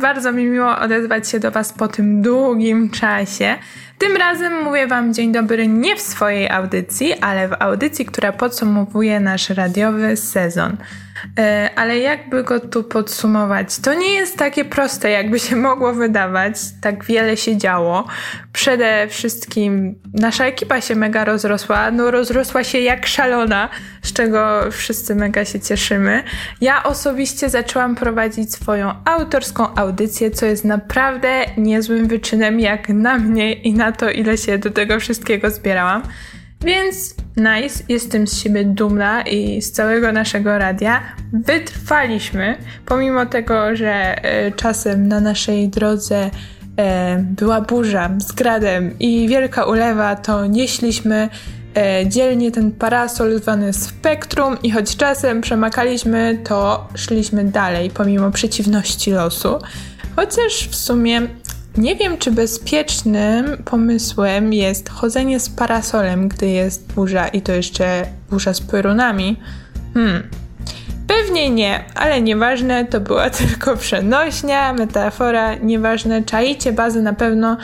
Bardzo mi miło odezwać się do Was po tym długim czasie. Tym razem mówię Wam dzień dobry nie w swojej audycji, ale w audycji, która podsumowuje nasz radiowy sezon. E, Ale jakby go tu podsumować? To nie jest takie proste, jakby się mogło wydawać. Tak wiele się działo. Przede wszystkim nasza ekipa się mega rozrosła. No, rozrosła się jak szalona, z czego wszyscy mega się cieszymy. Ja osobiście zaczęłam prowadzić swoją autorską audycję, co jest naprawdę niezłym wyczynem, jak na mnie i na to, ile się do tego wszystkiego zbierałam. Więc nice, jestem z siebie dumna i z całego naszego radia. Wytrwaliśmy, pomimo tego, że e, czasem na naszej drodze e, była burza z gradem i wielka ulewa, to nieśliśmy e, dzielnie ten parasol zwany spektrum i choć czasem przemakaliśmy, to szliśmy dalej pomimo przeciwności losu. Chociaż w sumie nie wiem, czy bezpiecznym pomysłem jest chodzenie z parasolem, gdy jest burza i to jeszcze burza z piorunami. Hmm. Pewnie nie, ale nieważne, to była tylko przenośnia, metafora, nieważne, czaicie bazę na pewno,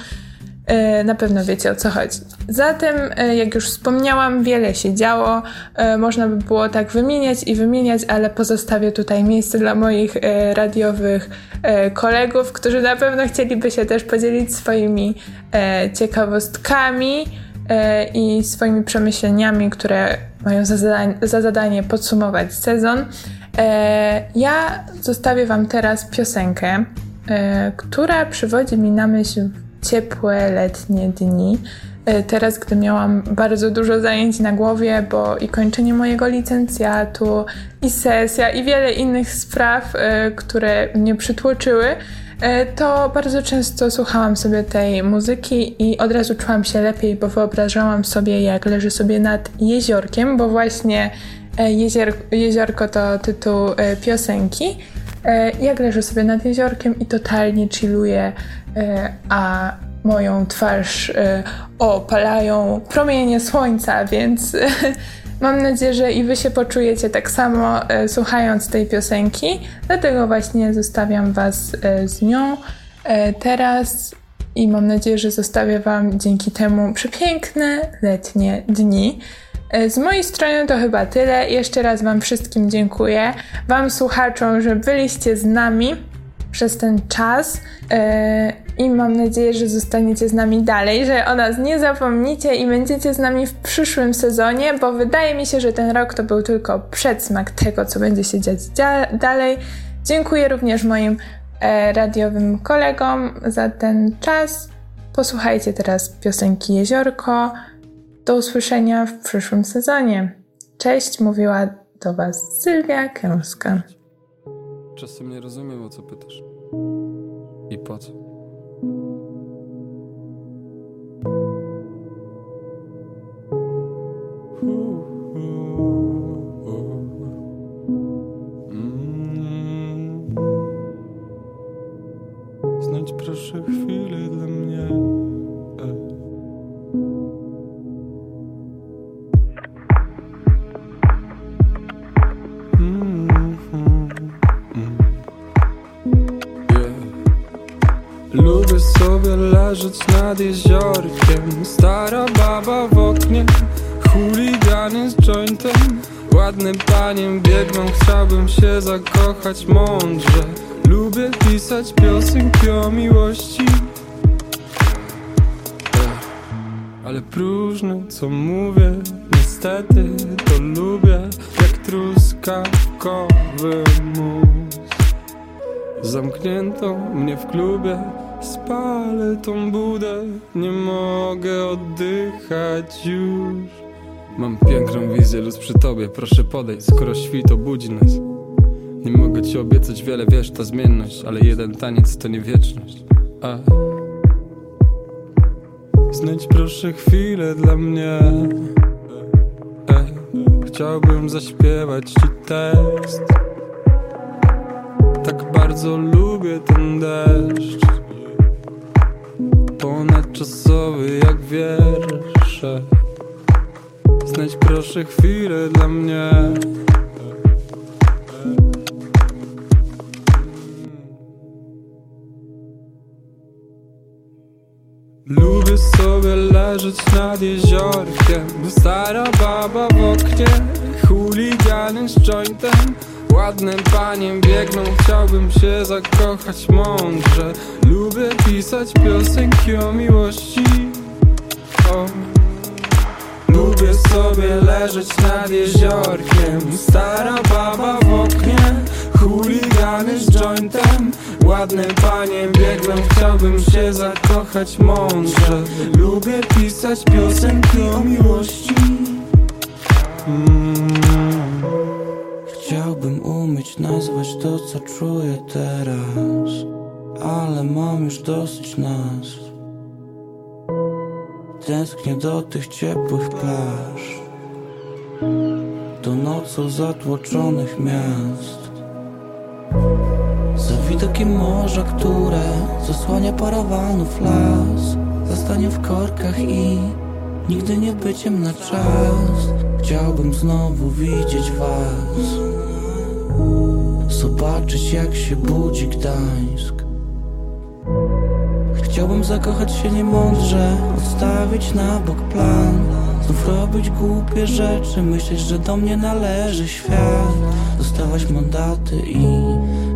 na pewno wiecie o co chodzi. Zatem, e, jak już wspomniałam, wiele się działo, e, można by było tak wymieniać i wymieniać, ale pozostawię tutaj miejsce dla moich e, radiowych e, kolegów, którzy na pewno chcieliby się też podzielić swoimi e, ciekawostkami e, i swoimi przemyśleniami, które mają za zadanie, za zadanie podsumować sezon. E, ja zostawię Wam teraz piosenkę, e, która przywodzi mi na myśl ciepłe letnie dni. E, Teraz, gdy miałam bardzo dużo zajęć na głowie, bo i kończenie mojego licencjatu, i sesja, i wiele innych spraw, e, które mnie przytłoczyły, e, to bardzo często słuchałam sobie tej muzyki i od razu czułam się lepiej, bo wyobrażałam sobie, jak leżę sobie nad jeziorkiem, bo właśnie jezior, jeziorko to tytuł piosenki. E, Jak leżę sobie nad jeziorkiem i totalnie chilluję, e, a moją twarz e, opalają promienie słońca, więc mam nadzieję, że i wy się poczujecie tak samo słuchając tej piosenki. Dlatego właśnie zostawiam was z nią teraz i mam nadzieję, że zostawię wam dzięki temu przepiękne letnie dni. E, Z mojej strony to chyba tyle. Jeszcze raz Wam wszystkim dziękuję. Wam słuchaczom, że byliście z nami przez ten czas e, i mam nadzieję, że zostaniecie z nami dalej, że o nas nie zapomnicie i będziecie z nami w przyszłym sezonie, bo wydaje mi się, że ten rok to był tylko przedsmak tego, co będzie się dziać dzia- dalej. Dziękuję również moim e, radiowym kolegom za ten czas. Posłuchajcie teraz piosenki Jeziorko. Do usłyszenia w przyszłym sezonie. Cześć, mówiła do Was Sylwia Kęska. Czasem nie rozumiem, o co pytasz. I po co? Mm. Znajdź proszę chwilę dla mnie. Lubię sobie leżeć nad jeziorkiem. Stara baba w oknie Chuligany z jointem. Ładnym paniem biegną Chciałbym się zakochać mądrze. Lubię pisać piosenki o miłości. Ech, Ale próżne co mówię Niestety to lubię Jak truskawkowy mus. Zamknięto mnie w klubie Spalę tą budę Nie mogę oddychać już. Mam piękną wizję, luz przy tobie Proszę podejść, skoro świt obudzi nas. Nie mogę ci obiecać wiele, wiesz, ta zmienność Ale jeden taniec to nie wieczność. A... Znajdź proszę chwilę dla mnie. Ej, Chciałbym zaśpiewać ci tekst. Tak bardzo lubię ten deszcz Ponadczasowy jak wiersze. Znajdź proszę chwilę dla mnie. Lubię sobie leżeć nad jeziorkiem Stara baba w oknie Chuligany z jointem Ładnym paniem biegną Chciałbym się zakochać mądrze. Lubię pisać piosenki o miłości. O. Lubię sobie leżeć nad jeziorkiem. Stara baba w oknie Chuligany z jointem. Ładnym paniem biegną Chciałbym się zakochać mądrze. Lubię pisać piosenki o miłości. Mm. Chciałbym umieć nazwać to, co czuję teraz Ale mam już dosyć nas. Tęsknię do tych ciepłych plaż Do nocą zatłoczonych miast. Za widokiem morza, które zasłania parawanów las Zostanie w korkach i nigdy nie byciem na czas. Chciałbym znowu widzieć was Zobaczyć jak się budzi Gdańsk. Chciałbym zakochać się niemądrze Odstawić na bok plan. Znów robić głupie rzeczy Myśleć, że do mnie należy świat. Dostawać mandaty i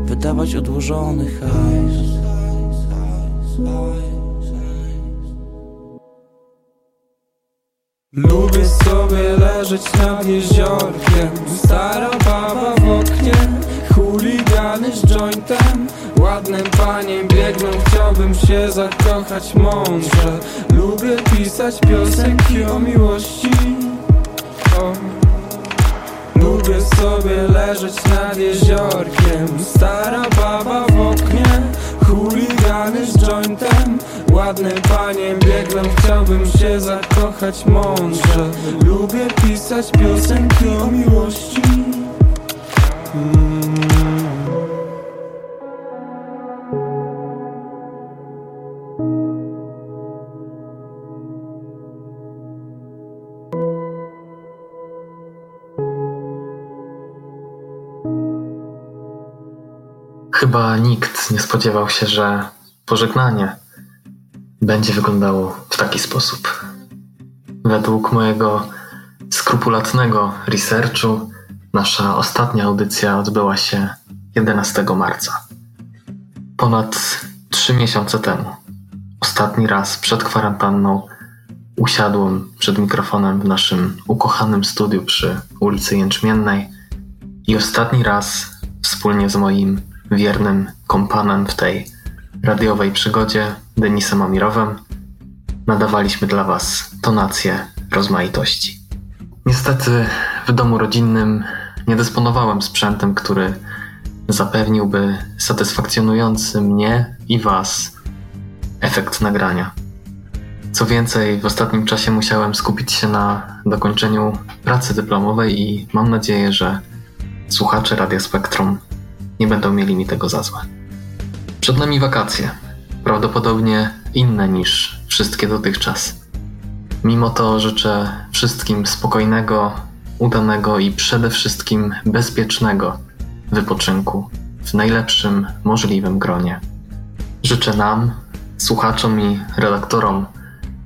Wydawać odłożony hajs. Lubię sobie leżeć nad jeziorkiem. Stara baba w oknie Chuligany z jointem. Ładnym paniem biegną Chciałbym się zakochać mądrze. Lubię pisać piosenki o miłości. O. Lubię sobie leżeć nad jeziorkiem. Stara baba w oknie Chuligany z jointem. Ładnym paniem biegną Chciałbym się zakochać mądrze. Lubię pisać piosenki o miłości. Mm. Chyba nikt nie spodziewał się, że pożegnanie będzie wyglądało w taki sposób. Według mojego skrupulatnego researchu, nasza ostatnia audycja odbyła się 11 marca. Ponad trzy miesiące temu. Ostatni raz przed kwarantanną usiadłem przed mikrofonem w naszym ukochanym studiu przy ulicy Jęczmiennej i ostatni raz wspólnie z moim wiernym kompanem w tej radiowej przygodzie, Denisem Amirowem, nadawaliśmy dla Was tonację rozmaitości. Niestety w domu rodzinnym nie dysponowałem sprzętem, który zapewniłby satysfakcjonujący mnie i Was efekt nagrania. Co więcej, w ostatnim czasie musiałem skupić się na dokończeniu pracy dyplomowej i mam nadzieję, że słuchacze Radia Spektrum nie będą mieli mi tego za złe. Przed nami wakacje, prawdopodobnie inne niż wszystkie dotychczas. Mimo to życzę wszystkim spokojnego, udanego i przede wszystkim bezpiecznego wypoczynku w najlepszym możliwym gronie. Życzę nam, słuchaczom i redaktorom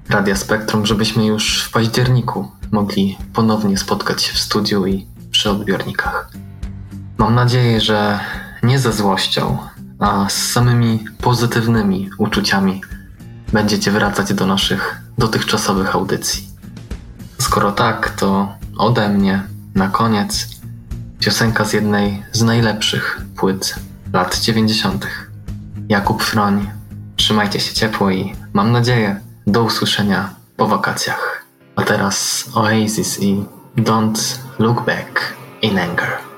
Radia Spektrum, żebyśmy już w październiku mogli ponownie spotkać się w studiu i przy odbiornikach. Mam nadzieję, że nie ze złością, a z samymi pozytywnymi uczuciami będziecie wracać do naszych dotychczasowych audycji. Skoro tak, to ode mnie na koniec piosenka z jednej z najlepszych płyt lat 90. Jakub Froń. Trzymajcie się ciepło i mam nadzieję do usłyszenia po wakacjach. A teraz Oasis i Don't Look Back in Anger.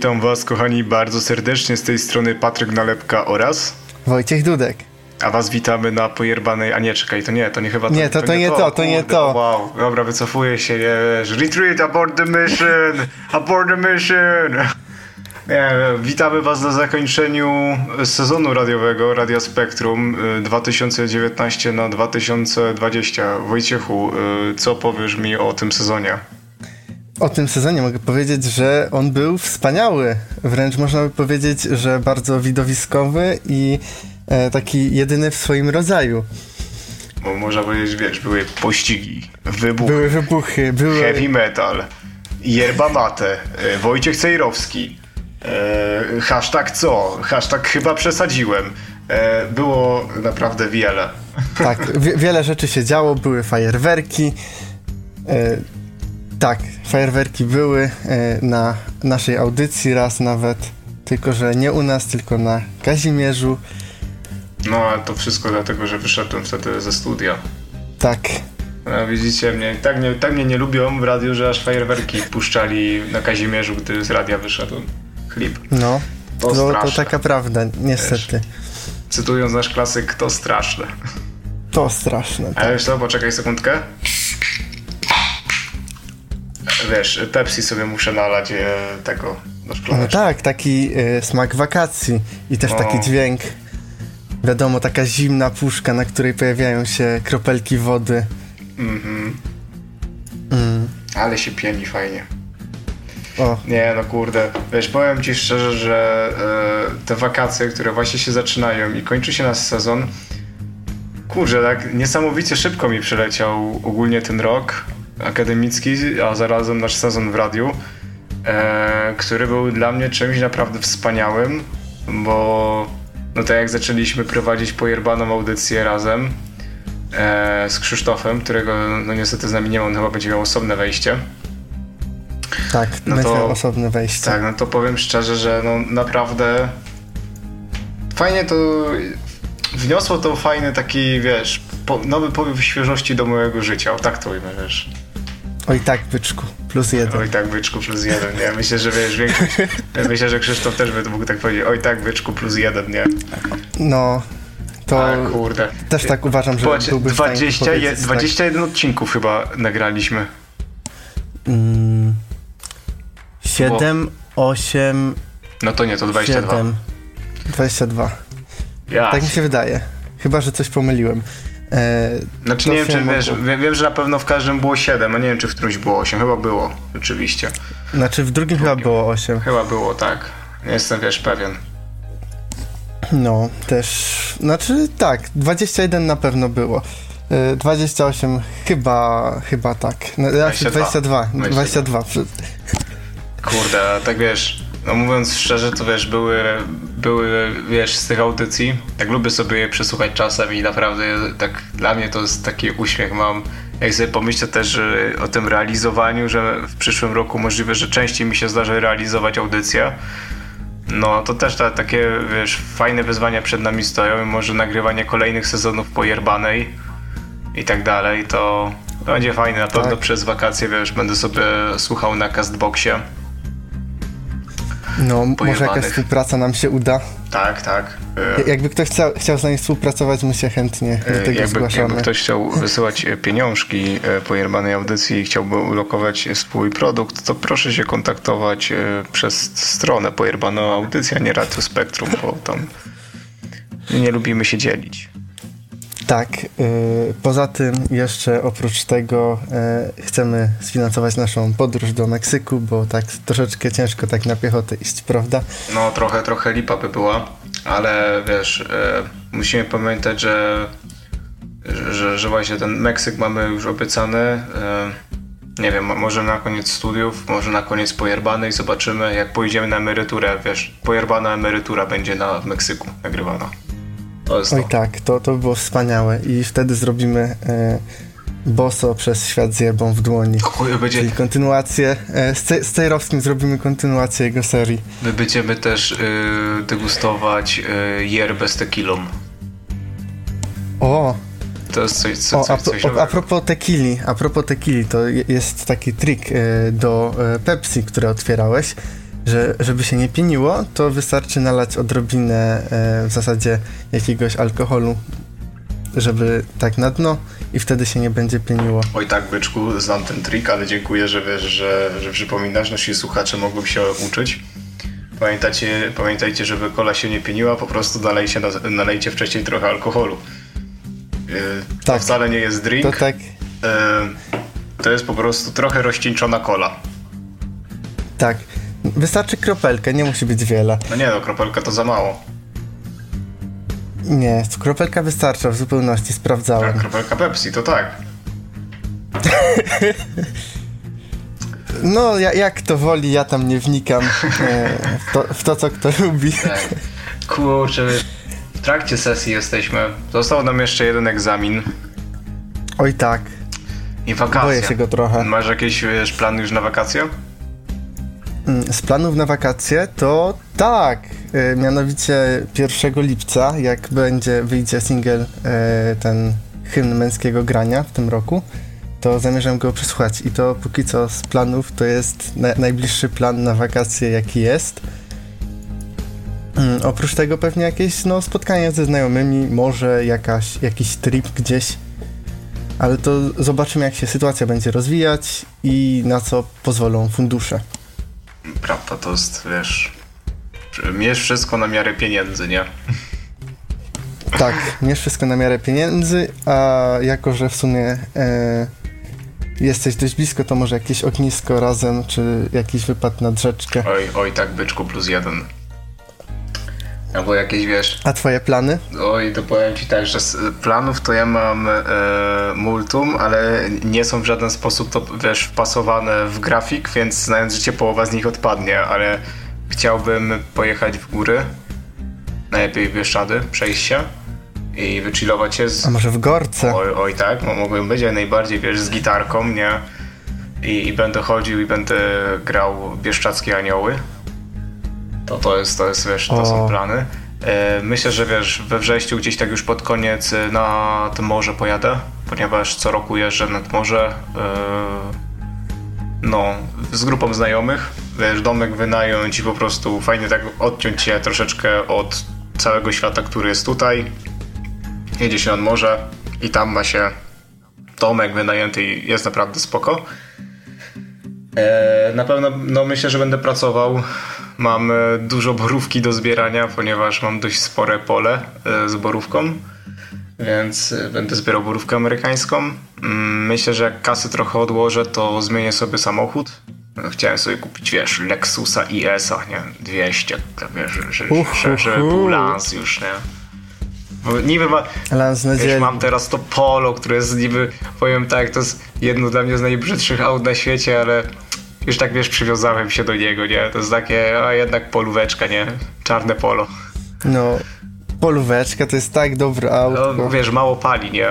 Witam Was, kochani, bardzo serdecznie z tej strony Patryk Nalepka oraz Wojciech Dudek. A Was witamy na pojerbanej. A nie, czekaj, to nie, to nie chyba to Nie, to, to, to nie, to, to, to nie to. No wow, dobra, wycofuję się, nie wiesz. Retreat, abort the mission! abort the mission! Nie, witamy Was na zakończeniu sezonu radiowego Radia Spektrum y, 2019 na 2020. Wojciechu, y, co powiesz mi o tym sezonie? O tym sezonie mogę powiedzieć, że on był wspaniały. Wręcz można by powiedzieć, że bardzo widowiskowy i e, taki jedyny w swoim rodzaju. Bo można powiedzieć, wiesz, były pościgi, wybuchy, Były wybuchy, były... heavy metal, yerba mate, y, Wojciech Cejrowski, y, hashtag co, hashtag chyba przesadziłem. Y, Było naprawdę wiele. Tak, wie, wiele rzeczy się działo, były fajerwerki. E, tak, fajerwerki były e, na naszej audycji raz nawet. Tylko, że nie u nas, tylko na Kazimierzu. No, ale to wszystko dlatego, że wyszedłem wtedy ze studia. Tak, No, widzicie mnie, tak mnie, tak mnie nie lubią w radiu, że aż fajerwerki puszczali na Kazimierzu, gdy z radia wyszedłem. Chlip. no. To To, to taka prawda, niestety. Cytując nasz klasyk, to straszne. To straszne. Ale wiesz co, poczekaj sekundkę. Wiesz, Pepsi sobie muszę nalać e, tego do No szklaneczki. tak, taki e, smak wakacji i też No. taki dźwięk. Wiadomo, taka zimna puszka, na której pojawiają się kropelki wody. Mhm. Mm. Ale się pieni fajnie. O, Nie, no kurde. Wiesz, powiem ci szczerze, że e, te wakacje, które właśnie się zaczynają i kończy się nasz sezon, kurczę, tak niesamowicie szybko mi przyleciał ogólnie ten rok akademicki, a zarazem nasz sezon w radiu, e, który był dla mnie czymś naprawdę wspaniałym, bo no tak jak zaczęliśmy prowadzić pojerbaną audycję razem e, z Krzysztofem, którego no niestety z nami nie ma, on chyba będzie miał osobne wejście. tak, No będzie to- osobne wejście. Tak, no to powiem szczerze, że no naprawdę fajnie to wniosło to fajny taki, wiesz, po, nowy powiew świeżości do mojego życia, o tak to ujmę, wiesz. Oj tak, byczku, plus jeden. Oj tak, byczku plus jeden, nie? Myślę, że wiesz, większość, myślę, że Krzysztof też by mógł tak powiedzieć, oj tak, byczku plus jeden, nie? No, to A, kurde. też tak uważam, że Popatrz, byłby w stanie 20, powiedzieć, je, 21 odcinków chyba nagraliśmy. Tak. Mm, 7, 8, No to nie, to 22. 7, 22. Ja. Tak mi się wydaje. Chyba, że coś pomyliłem. E, Znaczy nie wiem, czy wiesz, wiem, że na pewno w każdym było 7, a nie wiem, czy w którymś było 8. Chyba było, rzeczywiście. Znaczy w drugim chyba było 8. Chyba było, tak. Nie jestem, wiesz, pewien. No, też. Znaczy tak, 21 na pewno było. E, 28 chyba, chyba tak. No, znaczy 22. 22. 22. Kurde, tak wiesz, no mówiąc szczerze, to wiesz, były, były, wiesz, z tych audycji, tak lubię sobie je przesłuchać czasem i naprawdę tak dla mnie to jest taki uśmiech mam. Jak sobie pomyślę też o tym realizowaniu, że w przyszłym roku możliwe, że częściej mi się zdarzy realizować audycję, no to też ta, takie, wiesz, fajne wyzwania przed nami stoją i może nagrywanie kolejnych sezonów pojerbanej i tak dalej, to będzie fajne. Na pewno przez wakacje, wiesz, będę sobie słuchał na Castboxie. No, może jakaś Pojebanych. współpraca nam się uda. Tak, tak. Ja- Jakby ktoś chciał, chciał z nami współpracować, my się chętnie do E, tego Jakby, zgłaszamy. jakby ktoś chciał wysyłać e, pieniążki e, po jerbanej audycji i chciałby ulokować swój produkt, to proszę się kontaktować przez stronę pojerbaną audycja, nie Radio Spektrum, bo tam nie lubimy się dzielić. Tak, y, poza tym jeszcze oprócz tego y, chcemy sfinansować naszą podróż do Meksyku, bo tak troszeczkę ciężko tak na piechotę iść, prawda? No trochę, trochę lipa by była, ale wiesz, e, musimy pamiętać, że, że, że właśnie ten Meksyk mamy już obiecany. Nie wiem, może na koniec studiów, może na koniec pojerbanej, zobaczymy jak pojedziemy na emeryturę, wiesz, pojerbana emerytura będzie na, w Meksyku nagrywana. To jest Oj to. tak, to, to by było wspaniałe i wtedy zrobimy y, boso przez świat z jebą w dłoni. będzie- Czyli kontynuację, y, z, Ce- z Cejrowskim zrobimy kontynuację jego serii. My będziemy też y, degustować y, yerbę z tequilą. O, To jest coś, co, o, a, coś, coś a nowego. propos tequili, a propos tequili, to je- jest taki trik y, do Pepsi, które otwierałeś, że żeby się nie pieniło, to wystarczy nalać odrobinę y, w zasadzie jakiegoś alkoholu, żeby tak na dno i wtedy się nie będzie pieniło. Oj tak, byczku, znam ten trik, ale dziękuję, że wiesz, że, że przypominasz, nasi słuchacze mogą się uczyć. Pamiętajcie, pamiętajcie, żeby kola się nie pieniła, po prostu nalejcie, na- nalejcie wcześniej trochę alkoholu. Yy, To wcale nie jest drink. To tak. Yy, To jest po prostu trochę rozcieńczona kola. Tak. Wystarczy kropelkę, nie musi być wiele. No nie no, kropelka to za mało. Nie, kropelka wystarcza w zupełności, sprawdzałem. Kropelka Pepsi, to tak. No, ja, jak kto woli, ja tam nie wnikam e, w, to, w to, co kto lubi. Tak. Kurczę, w trakcie sesji jesteśmy. Został nam jeszcze jeden egzamin. Oj tak. I wakacje. Boję się go trochę. Masz jakieś wiesz, plany już na wakacje? Mm, Z planów na wakacje to tak, e, mianowicie 1 lipca, jak będzie, wyjdzie single e, ten hymn męskiego grania w tym roku, to zamierzam go przesłuchać i to póki co z planów to jest na, najbliższy plan na wakacje jaki jest. Mm, oprócz tego pewnie jakieś no, spotkania ze znajomymi, może jakaś, jakiś trip gdzieś, ale to zobaczymy jak się sytuacja będzie rozwijać i na co pozwolą fundusze. Prawda, to jest, wiesz... Mierz wszystko na miarę pieniędzy, nie? Tak, nie wszystko na miarę pieniędzy, a jako, że w sumie e, jesteś dość blisko, to może jakieś ognisko razem, czy jakiś wypad nad rzeczkę. Oj, oj, tak, byczku plus jeden. Albo jakieś, wiesz... A twoje plany? Oj, to powiem ci tak, że z planów to ja mam e, multum, ale nie są w żaden sposób to, wiesz, wpasowane w grafik, więc znając życie połowa z nich odpadnie, ale chciałbym pojechać w góry, najlepiej w Bieszczady, przejść się i wychillować się z... A może w Gorce? Oj, oj tak, mo- mogłem być, ale najbardziej, wiesz, z gitarką, nie? I, I będę chodził i będę grał Bieszczackie Anioły. To, to jest, to jest, wiesz, to są O. plany. E, myślę, że wiesz, we wrześniu gdzieś tak już pod koniec e, nad morze pojadę, ponieważ co roku jeżdżę nad morze. E, no, z grupą znajomych, wiesz, domek wynająć i po prostu fajnie tak odciąć się troszeczkę od całego świata, który jest tutaj. Jedzie się nad morze i tam ma się domek wynajęty i jest naprawdę spoko. Na pewno no myślę, że będę pracował. Mam e, dużo borówki do zbierania, ponieważ mam dość spore pole e, z borówką, więc e, będę zbierał borówkę amerykańską. Mm, Myślę, że jak kasy trochę odłożę, to zmienię sobie samochód. Chciałem sobie kupić, wiesz, Lexusa IS-a, nie? 200, tak wiesz, że, że, że, że był lans już, nie? Bo niby ma, Wiesz, mam teraz to Polo, które jest niby, powiem tak, to jest jedno dla mnie z najbrzydszych aut na świecie, ale już tak wiesz, przywiązałem się do niego, nie? To jest takie, a jednak polóweczka, nie? Czarne polo. No, polóweczka to jest tak dobre auto. No, wiesz, mało pali, nie?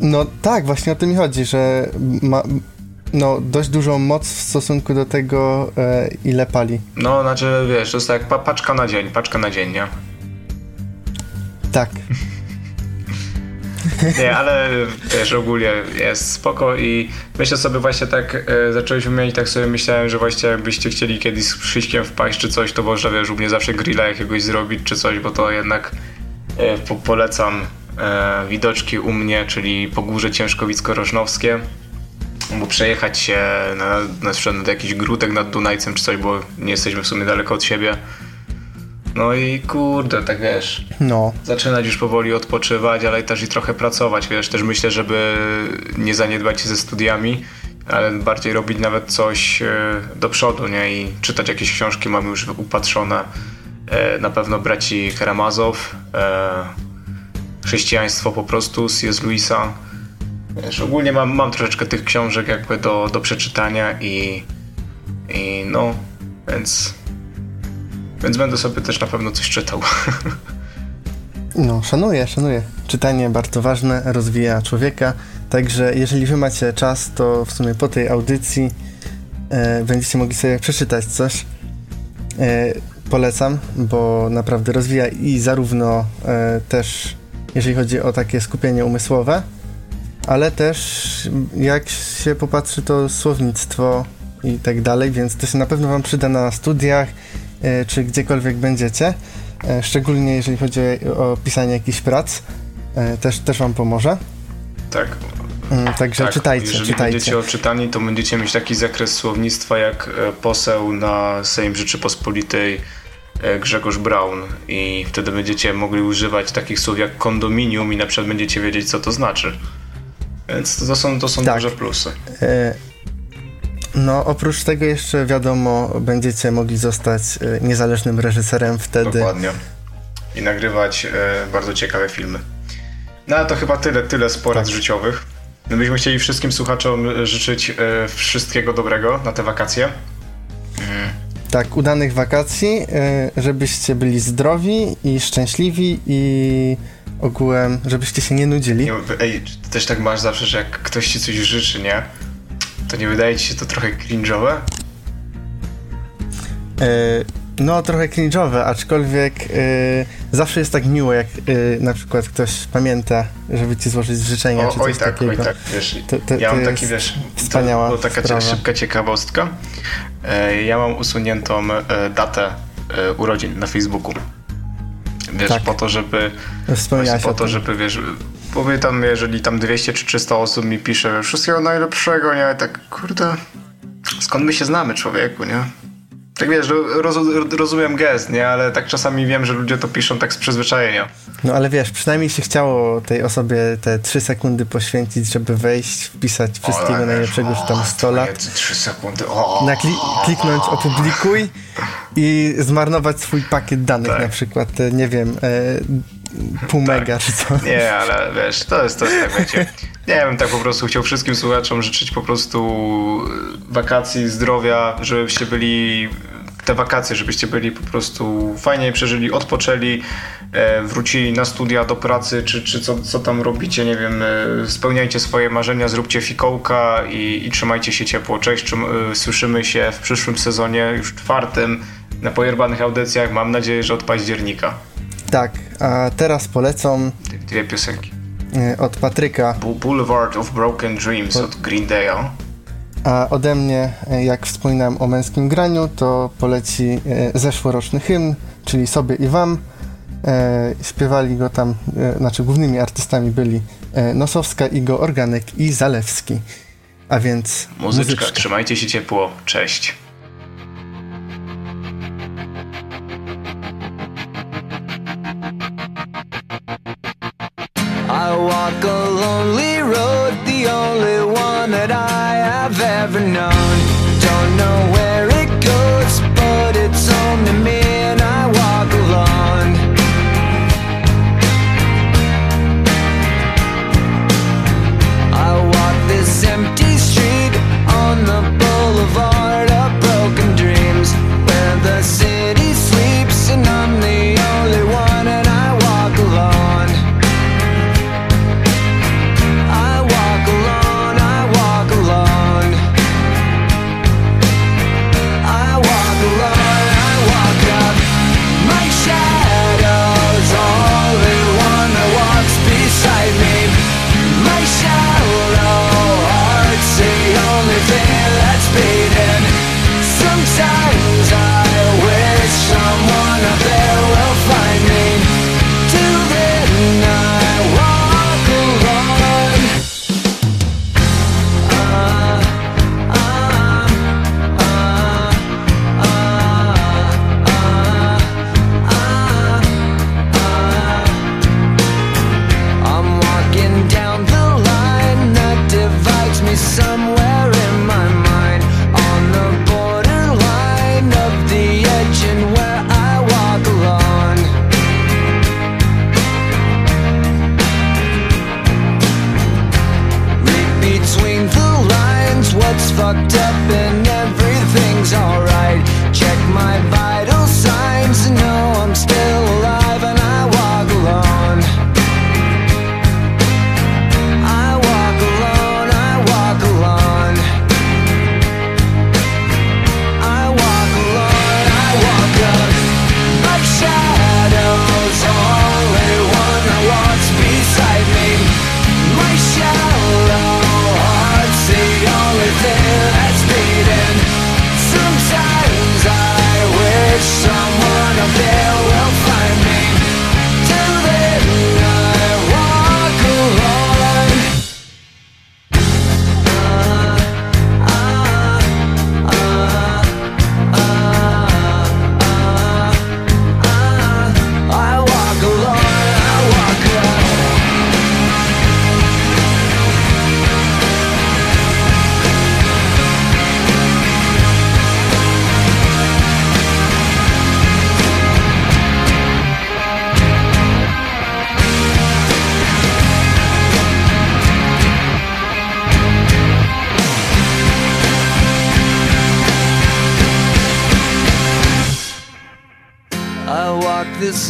No tak, właśnie o to mi chodzi, że ma no, dość dużą moc w stosunku do tego, e, ile pali. No, znaczy, wiesz, to jest tak pa paczka na dzień, paczka na dzień, nie? Tak. Nie, ale wiesz, ogólnie jest spoko i myślę sobie właśnie tak, e, zacząłeś wymienić, tak sobie myślałem, że właśnie jakbyście chcieli kiedyś z Krzyśkiem wpaść czy coś, to można, wiesz, u mnie zawsze grilla jakiegoś zrobić czy coś, bo to jednak e, po, polecam e, widoczki u mnie, czyli Pogórze Ciężkowicko-Rożnowskie, bo przejechać się na, na nad jakiś grutek nad Dunajcem czy coś, bo nie jesteśmy w sumie daleko od siebie. No i kurde, tak wiesz, No. zaczynać już powoli odpoczywać, ale też i trochę pracować, wiesz, też myślę, żeby nie zaniedbać się ze studiami, ale bardziej robić nawet coś e, do przodu, nie, i czytać jakieś książki mamy już upatrzone, E, na pewno braci Karamazow, e, chrześcijaństwo po prostu, C.S. Lewisa, wiesz, ogólnie mam, mam troszeczkę tych książek jakby do, do przeczytania i, i no, więc więc będę sobie też na pewno coś czytał. No, szanuję, szanuję. Czytanie bardzo ważne, rozwija człowieka. Także jeżeli wy macie czas, to w sumie po tej audycji e, będziecie mogli sobie przeczytać coś. E, polecam, bo naprawdę rozwija i zarówno e, też, jeżeli chodzi o takie skupienie umysłowe, ale też jak się popatrzy, to słownictwo i tak dalej, więc to się na pewno wam przyda na studiach, czy gdziekolwiek będziecie. E, Szczególnie jeżeli chodzi o, o pisanie jakichś prac, e, też, też wam pomoże. Tak. Także Tak, czytajcie, jeżeli czytajcie. będziecie oczytani, to będziecie mieć taki zakres słownictwa jak e, poseł na Sejm Rzeczypospolitej e, Grzegorz Braun i wtedy będziecie mogli używać takich słów jak kondominium i na przykład będziecie wiedzieć, co to znaczy. Więc to są, to są Tak. duże plusy. E, No, oprócz tego jeszcze wiadomo, będziecie mogli zostać e, niezależnym reżyserem wtedy. Dokładnie. I nagrywać e, bardzo ciekawe filmy. No ale to chyba tyle, tyle z porad Tak. życiowych. My byśmy chcieli wszystkim słuchaczom e, życzyć wszystkiego dobrego na te wakacje. Tak, udanych wakacji, żebyście byli zdrowi i szczęśliwi i ogółem, żebyście się nie nudzili. Ej, też tak masz zawsze, że jak ktoś ci coś życzy, nie? To nie wydaje ci się to trochę cringe'owe? E, No, trochę cringe'owe, aczkolwiek e, zawsze jest tak miło, jak e, na przykład ktoś pamięta, żeby ci złożyć życzenia czy O, coś oj tak, takiego. oj tak, wiesz. To- to- ja to mam taki, wiesz, wspaniała to, to taka sprawa. szybka ciekawostka. Ja mam usuniętą datę urodzin na Facebooku. Wiesz, Tak. po to, żeby Wspomniałaś po to, żeby, wiesz, my tam, jeżeli tam 200 czy 300 osób mi pisze wszystkiego najlepszego, nie? Tak, kurde, skąd my się znamy, człowieku, nie? Tak wiesz, roz, rozumiem gest, nie? Ale tak czasami wiem, że ludzie to piszą tak z przyzwyczajenia. No ale wiesz, przynajmniej się chciało tej osobie te 3 sekundy poświęcić, żeby wejść, wpisać wszystkiego najlepszego, że tam o, 100 lat. twoje Trzy sekundy. O, Nakli- kliknąć opublikuj i zmarnować swój pakiet danych Tak. na przykład, e, nie wiem, e, pół mega czy co. Nie, ale wiesz, to jest, to jest tak, wiecie. Nie wiem, tak po prostu chciał wszystkim słuchaczom życzyć po prostu wakacji, zdrowia, żebyście byli te wakacje, żebyście byli po prostu fajnie przeżyli, odpoczęli, e, wrócili na studia, do pracy, czy, czy co, co tam robicie, nie wiem, e, spełniajcie swoje marzenia, zróbcie fikołka i, i trzymajcie się ciepło. Cześć, czym, e, słyszymy się w przyszłym sezonie, już czwartym, na pojerbanych audycjach, mam nadzieję, że od października. Tak, a teraz polecą Dwie piosenki. e, od Patryka, Boulevard of Broken Dreams od Green Dale. a ode mnie, e, jak wspominałem o męskim graniu, to poleci e, zeszłoroczny hymn, czyli sobie i wam. E, Śpiewali go tam, e, znaczy głównymi artystami byli e, Nosowska, Igo Organek i Zalewski. A więc Muzyczka. muzyczka. Trzymajcie się ciepło. Cześć.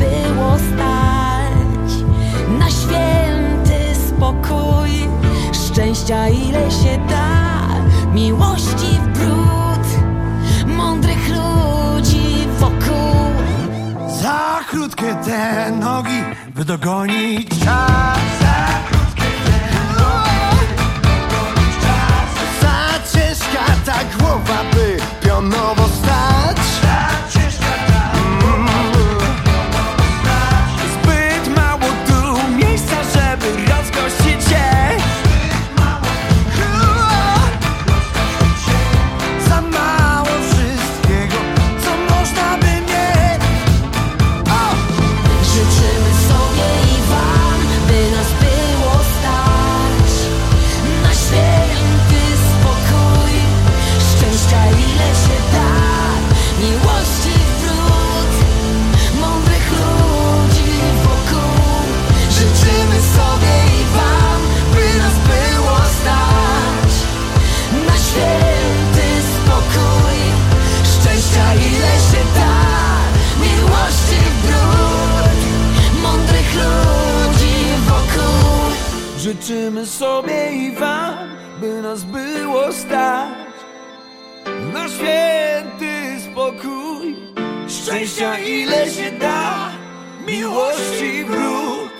było stać na święty spokój, szczęścia ile się da, miłości w bród, mądrych ludzi wokół. Za krótkie te nogi, by dogonić czas. Za krótkie te nogi, by dogonić czas. Za ciężka ta głowa, by pionowo stać. Życzymy sobie i wam, by nas było stać. Na święty spokój Szczęścia ile się da Miłości wrót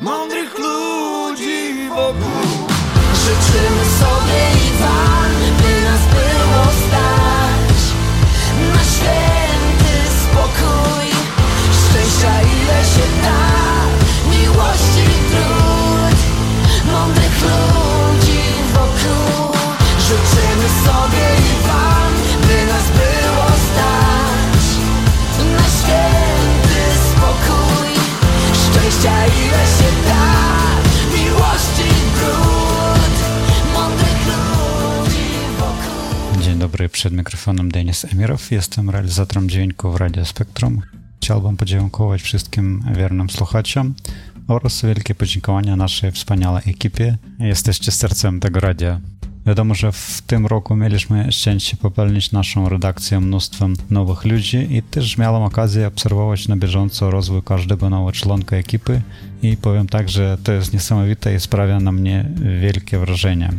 Mądrych ludzi wokół. Życzymy sobie i Wam, by nas było stać. Na święty spokój, szczęścia ile się da, dobry, przed mikrofonem Denis Emirow. Jestem realizatorem dźwięku w Radio Spektrum. Chciałbym podziękować wszystkim wiernym słuchaczom oraz wielkie podziękowania naszej wspaniałej ekipie. Jesteście sercem tego radia. Wiadomo, że w tym roku mieliśmy szczęście popełnić naszą redakcję mnóstwem nowych ludzi i też miałem okazję obserwować na bieżąco rozwój każdego nowego członka ekipy i powiem tak, że to jest niesamowite i sprawia na mnie wielkie wrażenie.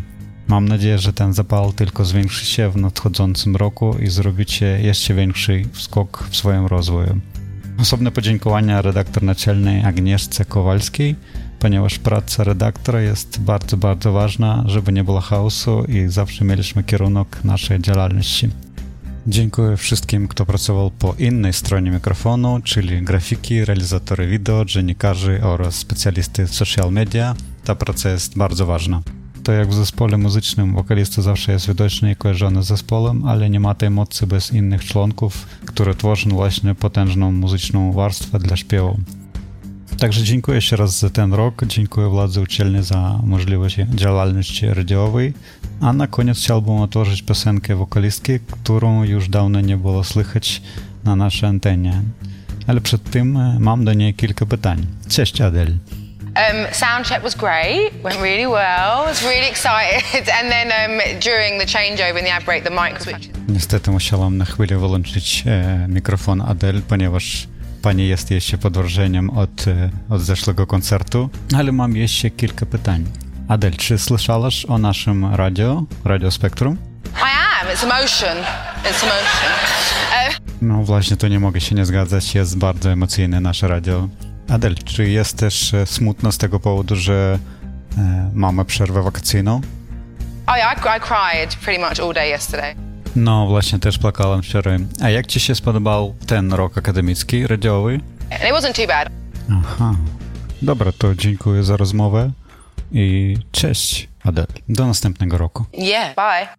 Mam nadzieję, że ten zapal tylko zwiększy się w nadchodzącym roku i zrobicie jeszcze większy skok w swoim rozwoju. Osobne podziękowania redaktor naczelnej Agnieszce Kowalskiej, ponieważ praca redaktora jest bardzo, bardzo ważna, żeby nie było chaosu i zawsze mieliśmy kierunek naszej działalności. Dziękuję wszystkim, kto pracował po innej stronie mikrofonu, czyli grafiki, realizatory wideo, dziennikarze oraz specjalisty w social media. Ta praca jest bardzo ważna. To jak w zespole muzycznym wokalista zawsze jest widoczny i kojarzony z zespołem, ale nie ma tej mocy bez innych członków, które tworzą właśnie potężną muzyczną warstwę dla śpiewu. Także dziękuję jeszcze raz za ten rok, dziękuję władzy uczelni za możliwość działalności radiowej, a na koniec chciałbym otworzyć piosenkę wokalistki, którą już dawno nie było słychać na naszej antenie. Ale przed tym e, mam do niej kilka pytań. Cześć Adel. Um, sound check was great, went really well. Was really excited, and then um, during the changeover in the ad break, the mic switched. Niestety musiałam na chwilę wyłączyć e, mikrofon Adel, ponieważ pani jest jeszcze pod wrażeniem od, e, od zeszłego koncertu, ale mam jeszcze kilka pytań. Adel, czy słyszałaś o naszym radio, Radio Spektrum? I am. It's emotion. It's emotion. No właśnie, to nie mogę się nie zgadzać, jest bardzo emocjonalne nasze radio. Adel, czy jest też e, smutno z tego powodu, że e, mamy przerwę wakacyjną? oh yeah, I, I cried pretty much all day yesterday. No właśnie, też płakałem wczoraj. A jak ci się spodobał ten rok akademicki, radiowy? It wasn't too bad. Aha. Dobra, to dziękuję za rozmowę i cześć, Adel. Do następnego roku. Yeah. Bye.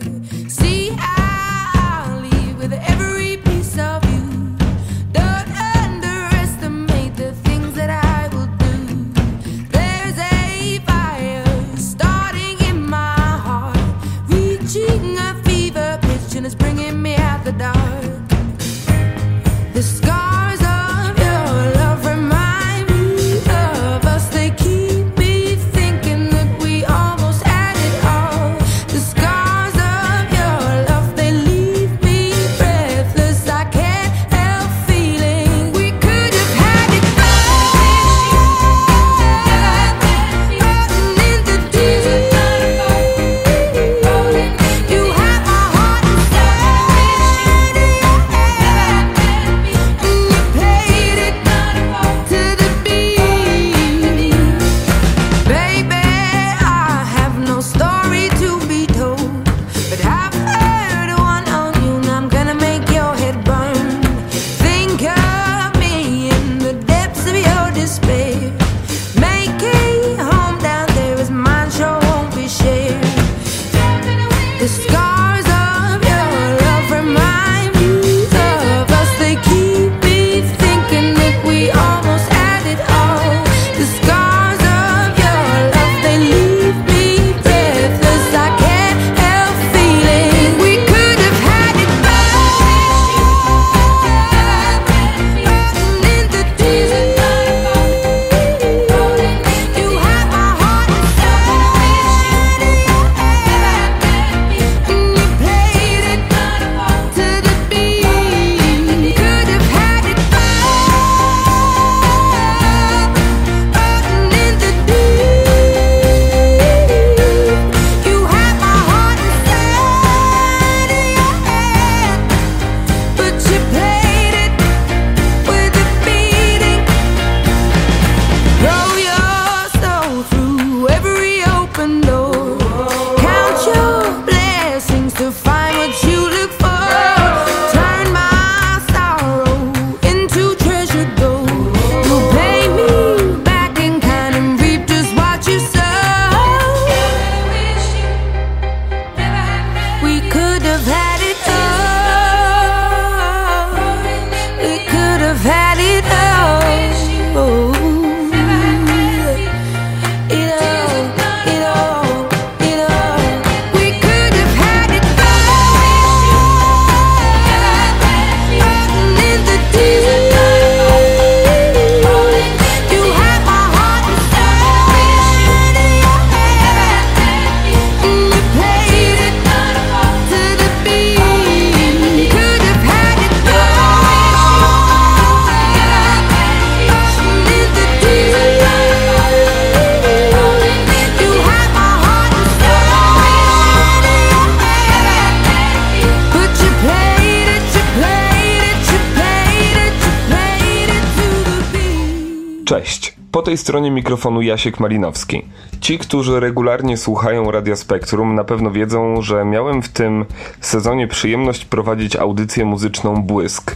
Mikrofonu Jasiek Malinowski. Ci, którzy regularnie słuchają Radia Spektrum, na pewno wiedzą, że miałem w tym sezonie przyjemność prowadzić audycję muzyczną Błysk,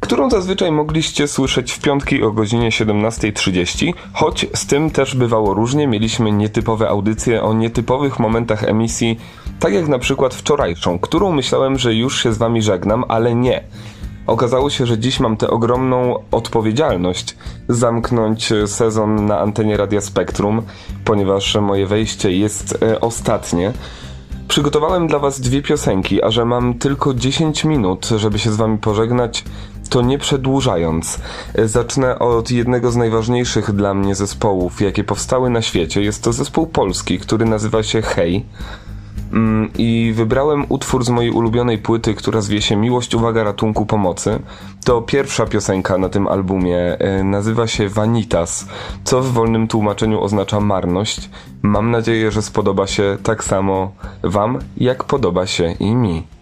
którą zazwyczaj mogliście słyszeć w piątki o godzinie 17.30, choć z tym też bywało różnie. Mieliśmy nietypowe audycje o nietypowych momentach emisji, tak jak na przykład wczorajszą, którą myślałem, że już się z wami żegnam, ale nie. Okazało się, że dziś mam tę ogromną odpowiedzialność zamknąć sezon na antenie Radia Spektrum, ponieważ moje wejście jest e, ostatnie. Przygotowałem dla Was dwie piosenki, a że mam tylko 10 minut, żeby się z Wami pożegnać, to nie przedłużając, e, zacznę od jednego z najważniejszych dla mnie zespołów, jakie powstały na świecie. Jest to zespół polski, który nazywa się Hej. Mm, I wybrałem utwór z mojej ulubionej płyty, która zwie się Miłość, Uwaga, Ratunku, Pomocy. To pierwsza piosenka na tym albumie. e, Nazywa się Vanitas, co w wolnym tłumaczeniu oznacza marność. Mam nadzieję, że spodoba się tak samo Wam, jak podoba się i mi.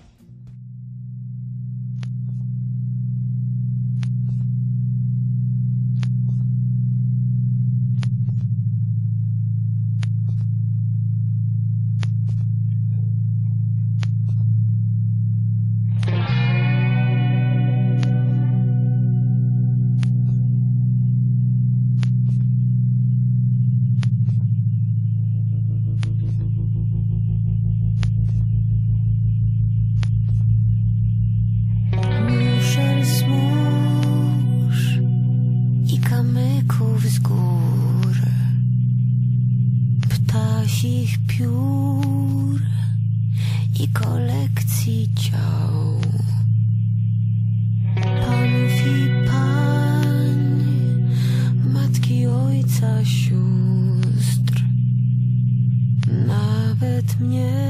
Mnie,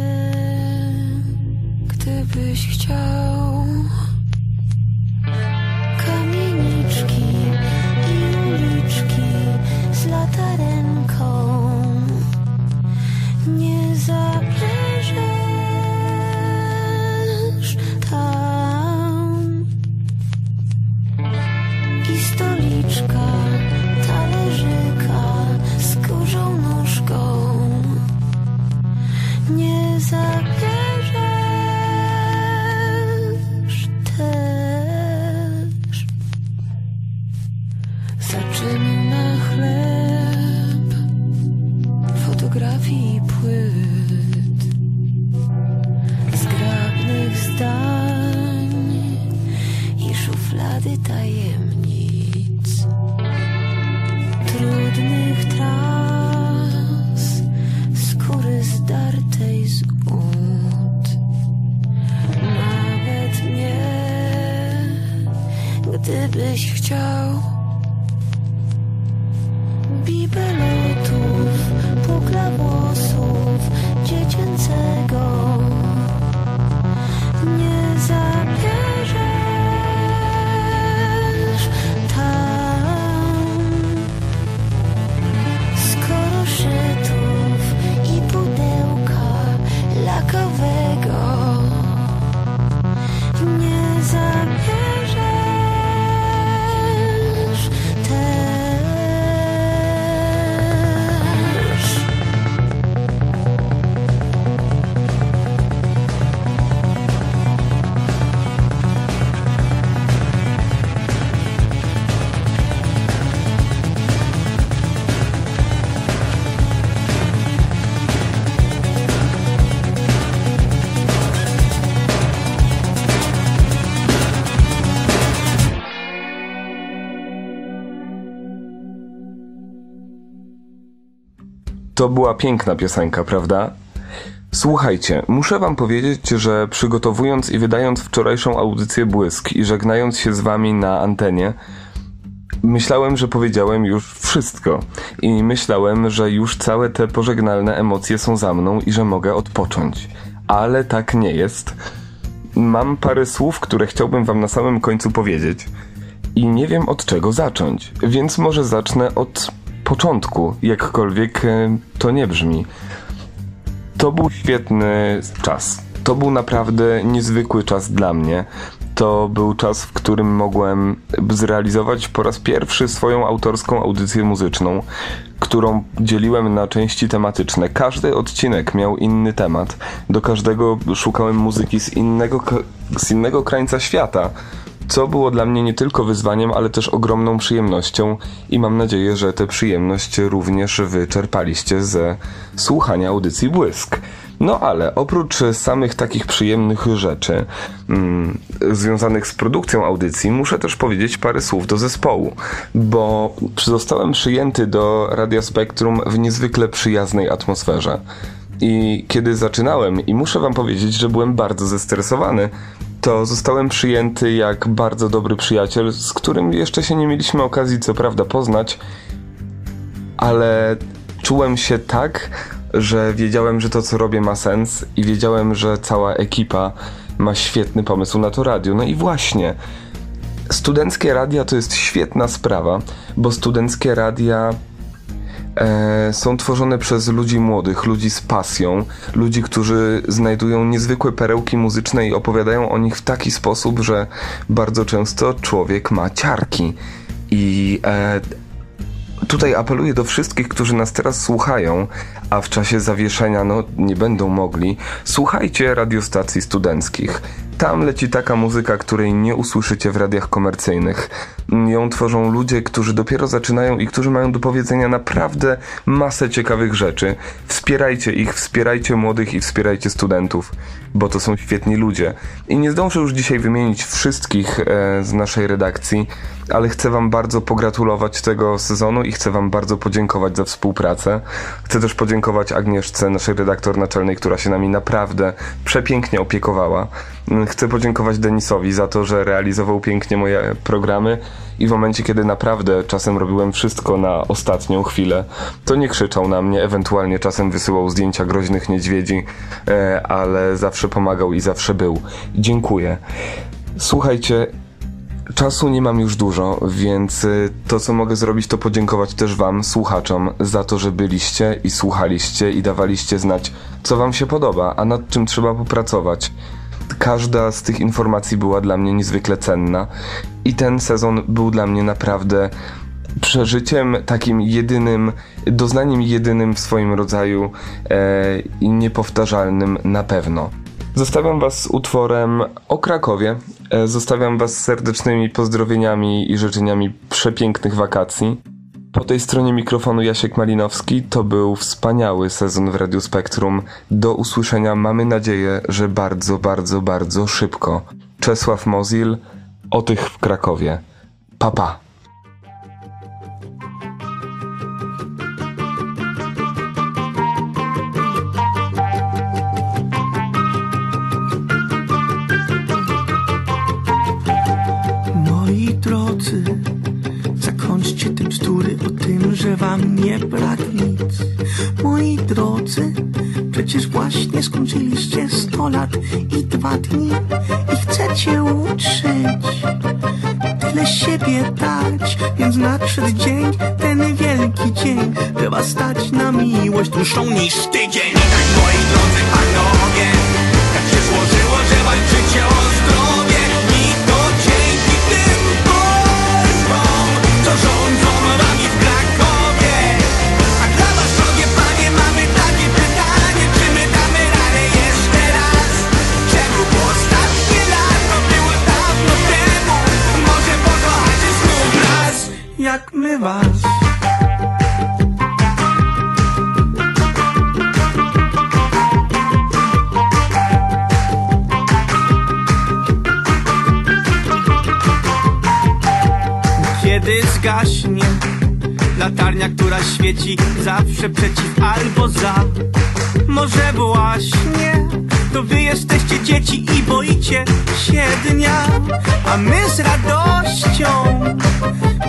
To była piękna piosenka, prawda? Słuchajcie, muszę wam powiedzieć, że przygotowując i wydając wczorajszą audycję Błysk i żegnając się z wami na antenie, myślałem, że powiedziałem już wszystko. I myślałem, że już całe te pożegnalne emocje są za mną i że mogę odpocząć. Ale tak nie jest. Mam parę słów, które chciałbym wam na samym końcu powiedzieć. I nie wiem od czego zacząć, więc może zacznę od początku, jakkolwiek e, to nie brzmi. To był świetny czas. To był naprawdę niezwykły czas dla mnie. to był czas, w którym mogłem zrealizować po raz pierwszy swoją autorską audycję muzyczną, którą dzieliłem na części tematyczne. Każdy odcinek miał inny temat. Do każdego szukałem muzyki z innego, z innego krańca świata. Co było dla mnie nie tylko wyzwaniem, ale też ogromną przyjemnością i mam nadzieję, że tę przyjemność również wyczerpaliście ze słuchania audycji Błysk. No ale oprócz samych takich przyjemnych rzeczy mm, związanych z produkcją audycji, muszę też powiedzieć parę słów do zespołu, bo zostałem przyjęty do Radia Spektrum w niezwykle przyjaznej atmosferze. I kiedy zaczynałem, i muszę wam powiedzieć, że byłem bardzo zestresowany, to zostałem przyjęty jak bardzo dobry przyjaciel, z którym jeszcze się nie mieliśmy okazji co prawda poznać, ale czułem się tak, że wiedziałem, że to co robię ma sens i wiedziałem, że cała ekipa ma świetny pomysł na to radio. No i właśnie, studenckie radia to jest świetna sprawa, bo studenckie radia e, są tworzone przez ludzi młodych, ludzi z pasją, ludzi, którzy znajdują niezwykłe perełki muzyczne i opowiadają o nich w taki sposób, że bardzo często człowiek ma ciarki. I e, tutaj apeluję do wszystkich, którzy nas teraz słuchają, a w czasie zawieszenia no, nie będą mogli. Słuchajcie radiostacji studenckich. Tam leci taka muzyka, której nie usłyszycie w radiach komercyjnych. Ją tworzą ludzie, którzy dopiero zaczynają i którzy mają do powiedzenia naprawdę masę ciekawych rzeczy. Wspierajcie ich, wspierajcie młodych i wspierajcie studentów, bo to są świetni ludzie. I nie zdążę już dzisiaj wymienić wszystkich e, z naszej redakcji, ale chcę Wam bardzo pogratulować tego sezonu i chcę Wam bardzo podziękować za współpracę. Chcę też podziękować Agnieszce, naszej redaktor naczelnej, która się nami naprawdę przepięknie opiekowała. Chcę podziękować Denisowi za to, że realizował pięknie moje programy i w momencie, kiedy naprawdę czasem robiłem wszystko na ostatnią chwilę, to nie krzyczał na mnie, ewentualnie czasem wysyłał zdjęcia groźnych niedźwiedzi, e, ale zawsze pomagał i zawsze był. Dziękuję. Słuchajcie, Czasu nie mam już dużo, więc y, to co mogę zrobić to podziękować też wam, słuchaczom, za to, że byliście i słuchaliście i dawaliście znać, co wam się podoba, a nad czym trzeba popracować. Każda z tych informacji była dla mnie niezwykle cenna i ten sezon był dla mnie naprawdę przeżyciem takim jedynym, doznaniem jedynym w swoim rodzaju e, i niepowtarzalnym na pewno. Zostawiam Was z utworem o Krakowie. E, Zostawiam Was z serdecznymi pozdrowieniami i życzeniami przepięknych wakacji. Po tej stronie mikrofonu Jasiek Malinowski to był wspaniały sezon w Radiu Spektrum. Do usłyszenia mamy nadzieję, że bardzo, bardzo, bardzo szybko. Czesław Mozil, o tych w Krakowie. Papa. Pa. Skończyliście 100 lat i dwa dni i chcecie uczyć. Tyle siebie dać, więc nadszedł dzień, ten wielki dzień, was stać na miłość dłuższą niż tydzień. Tak moi drodzy która świeci zawsze przeciw albo za, może właśnie to wy jesteście dzieci i boicie się dnia, a my z radością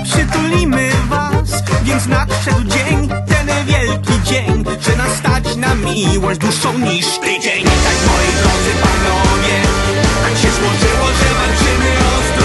przytulimy was, więc nadszedł dzień, ten wielki dzień, że nas stać na miłość dłuższą niż tydzień. Tak moi drodzy panowie, tak się złożyło, że walczymy o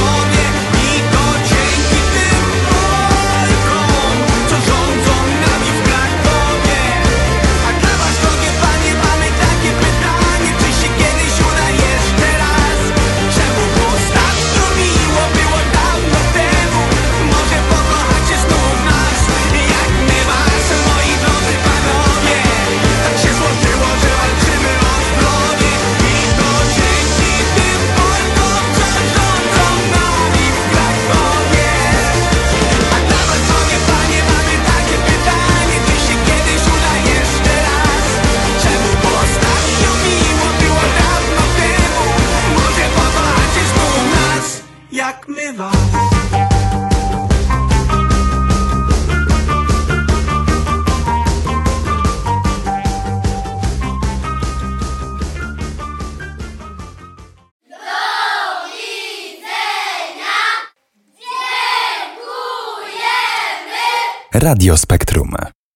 Radio Spektrum.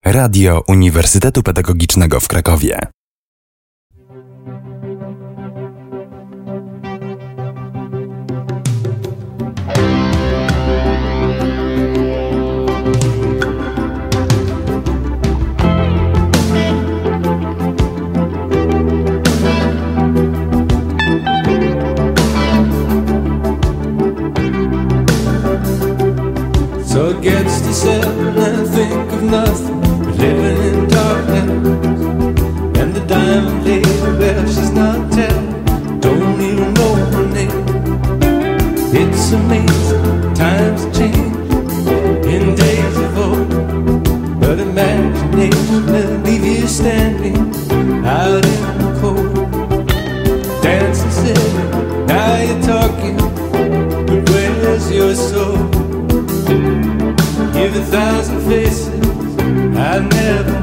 Radio Uniwersytetu Pedagogicznego w Krakowie. to leave you standing out in the cold. Dancing silly, now you're talking, but where's your soul? Give a thousand faces, I never.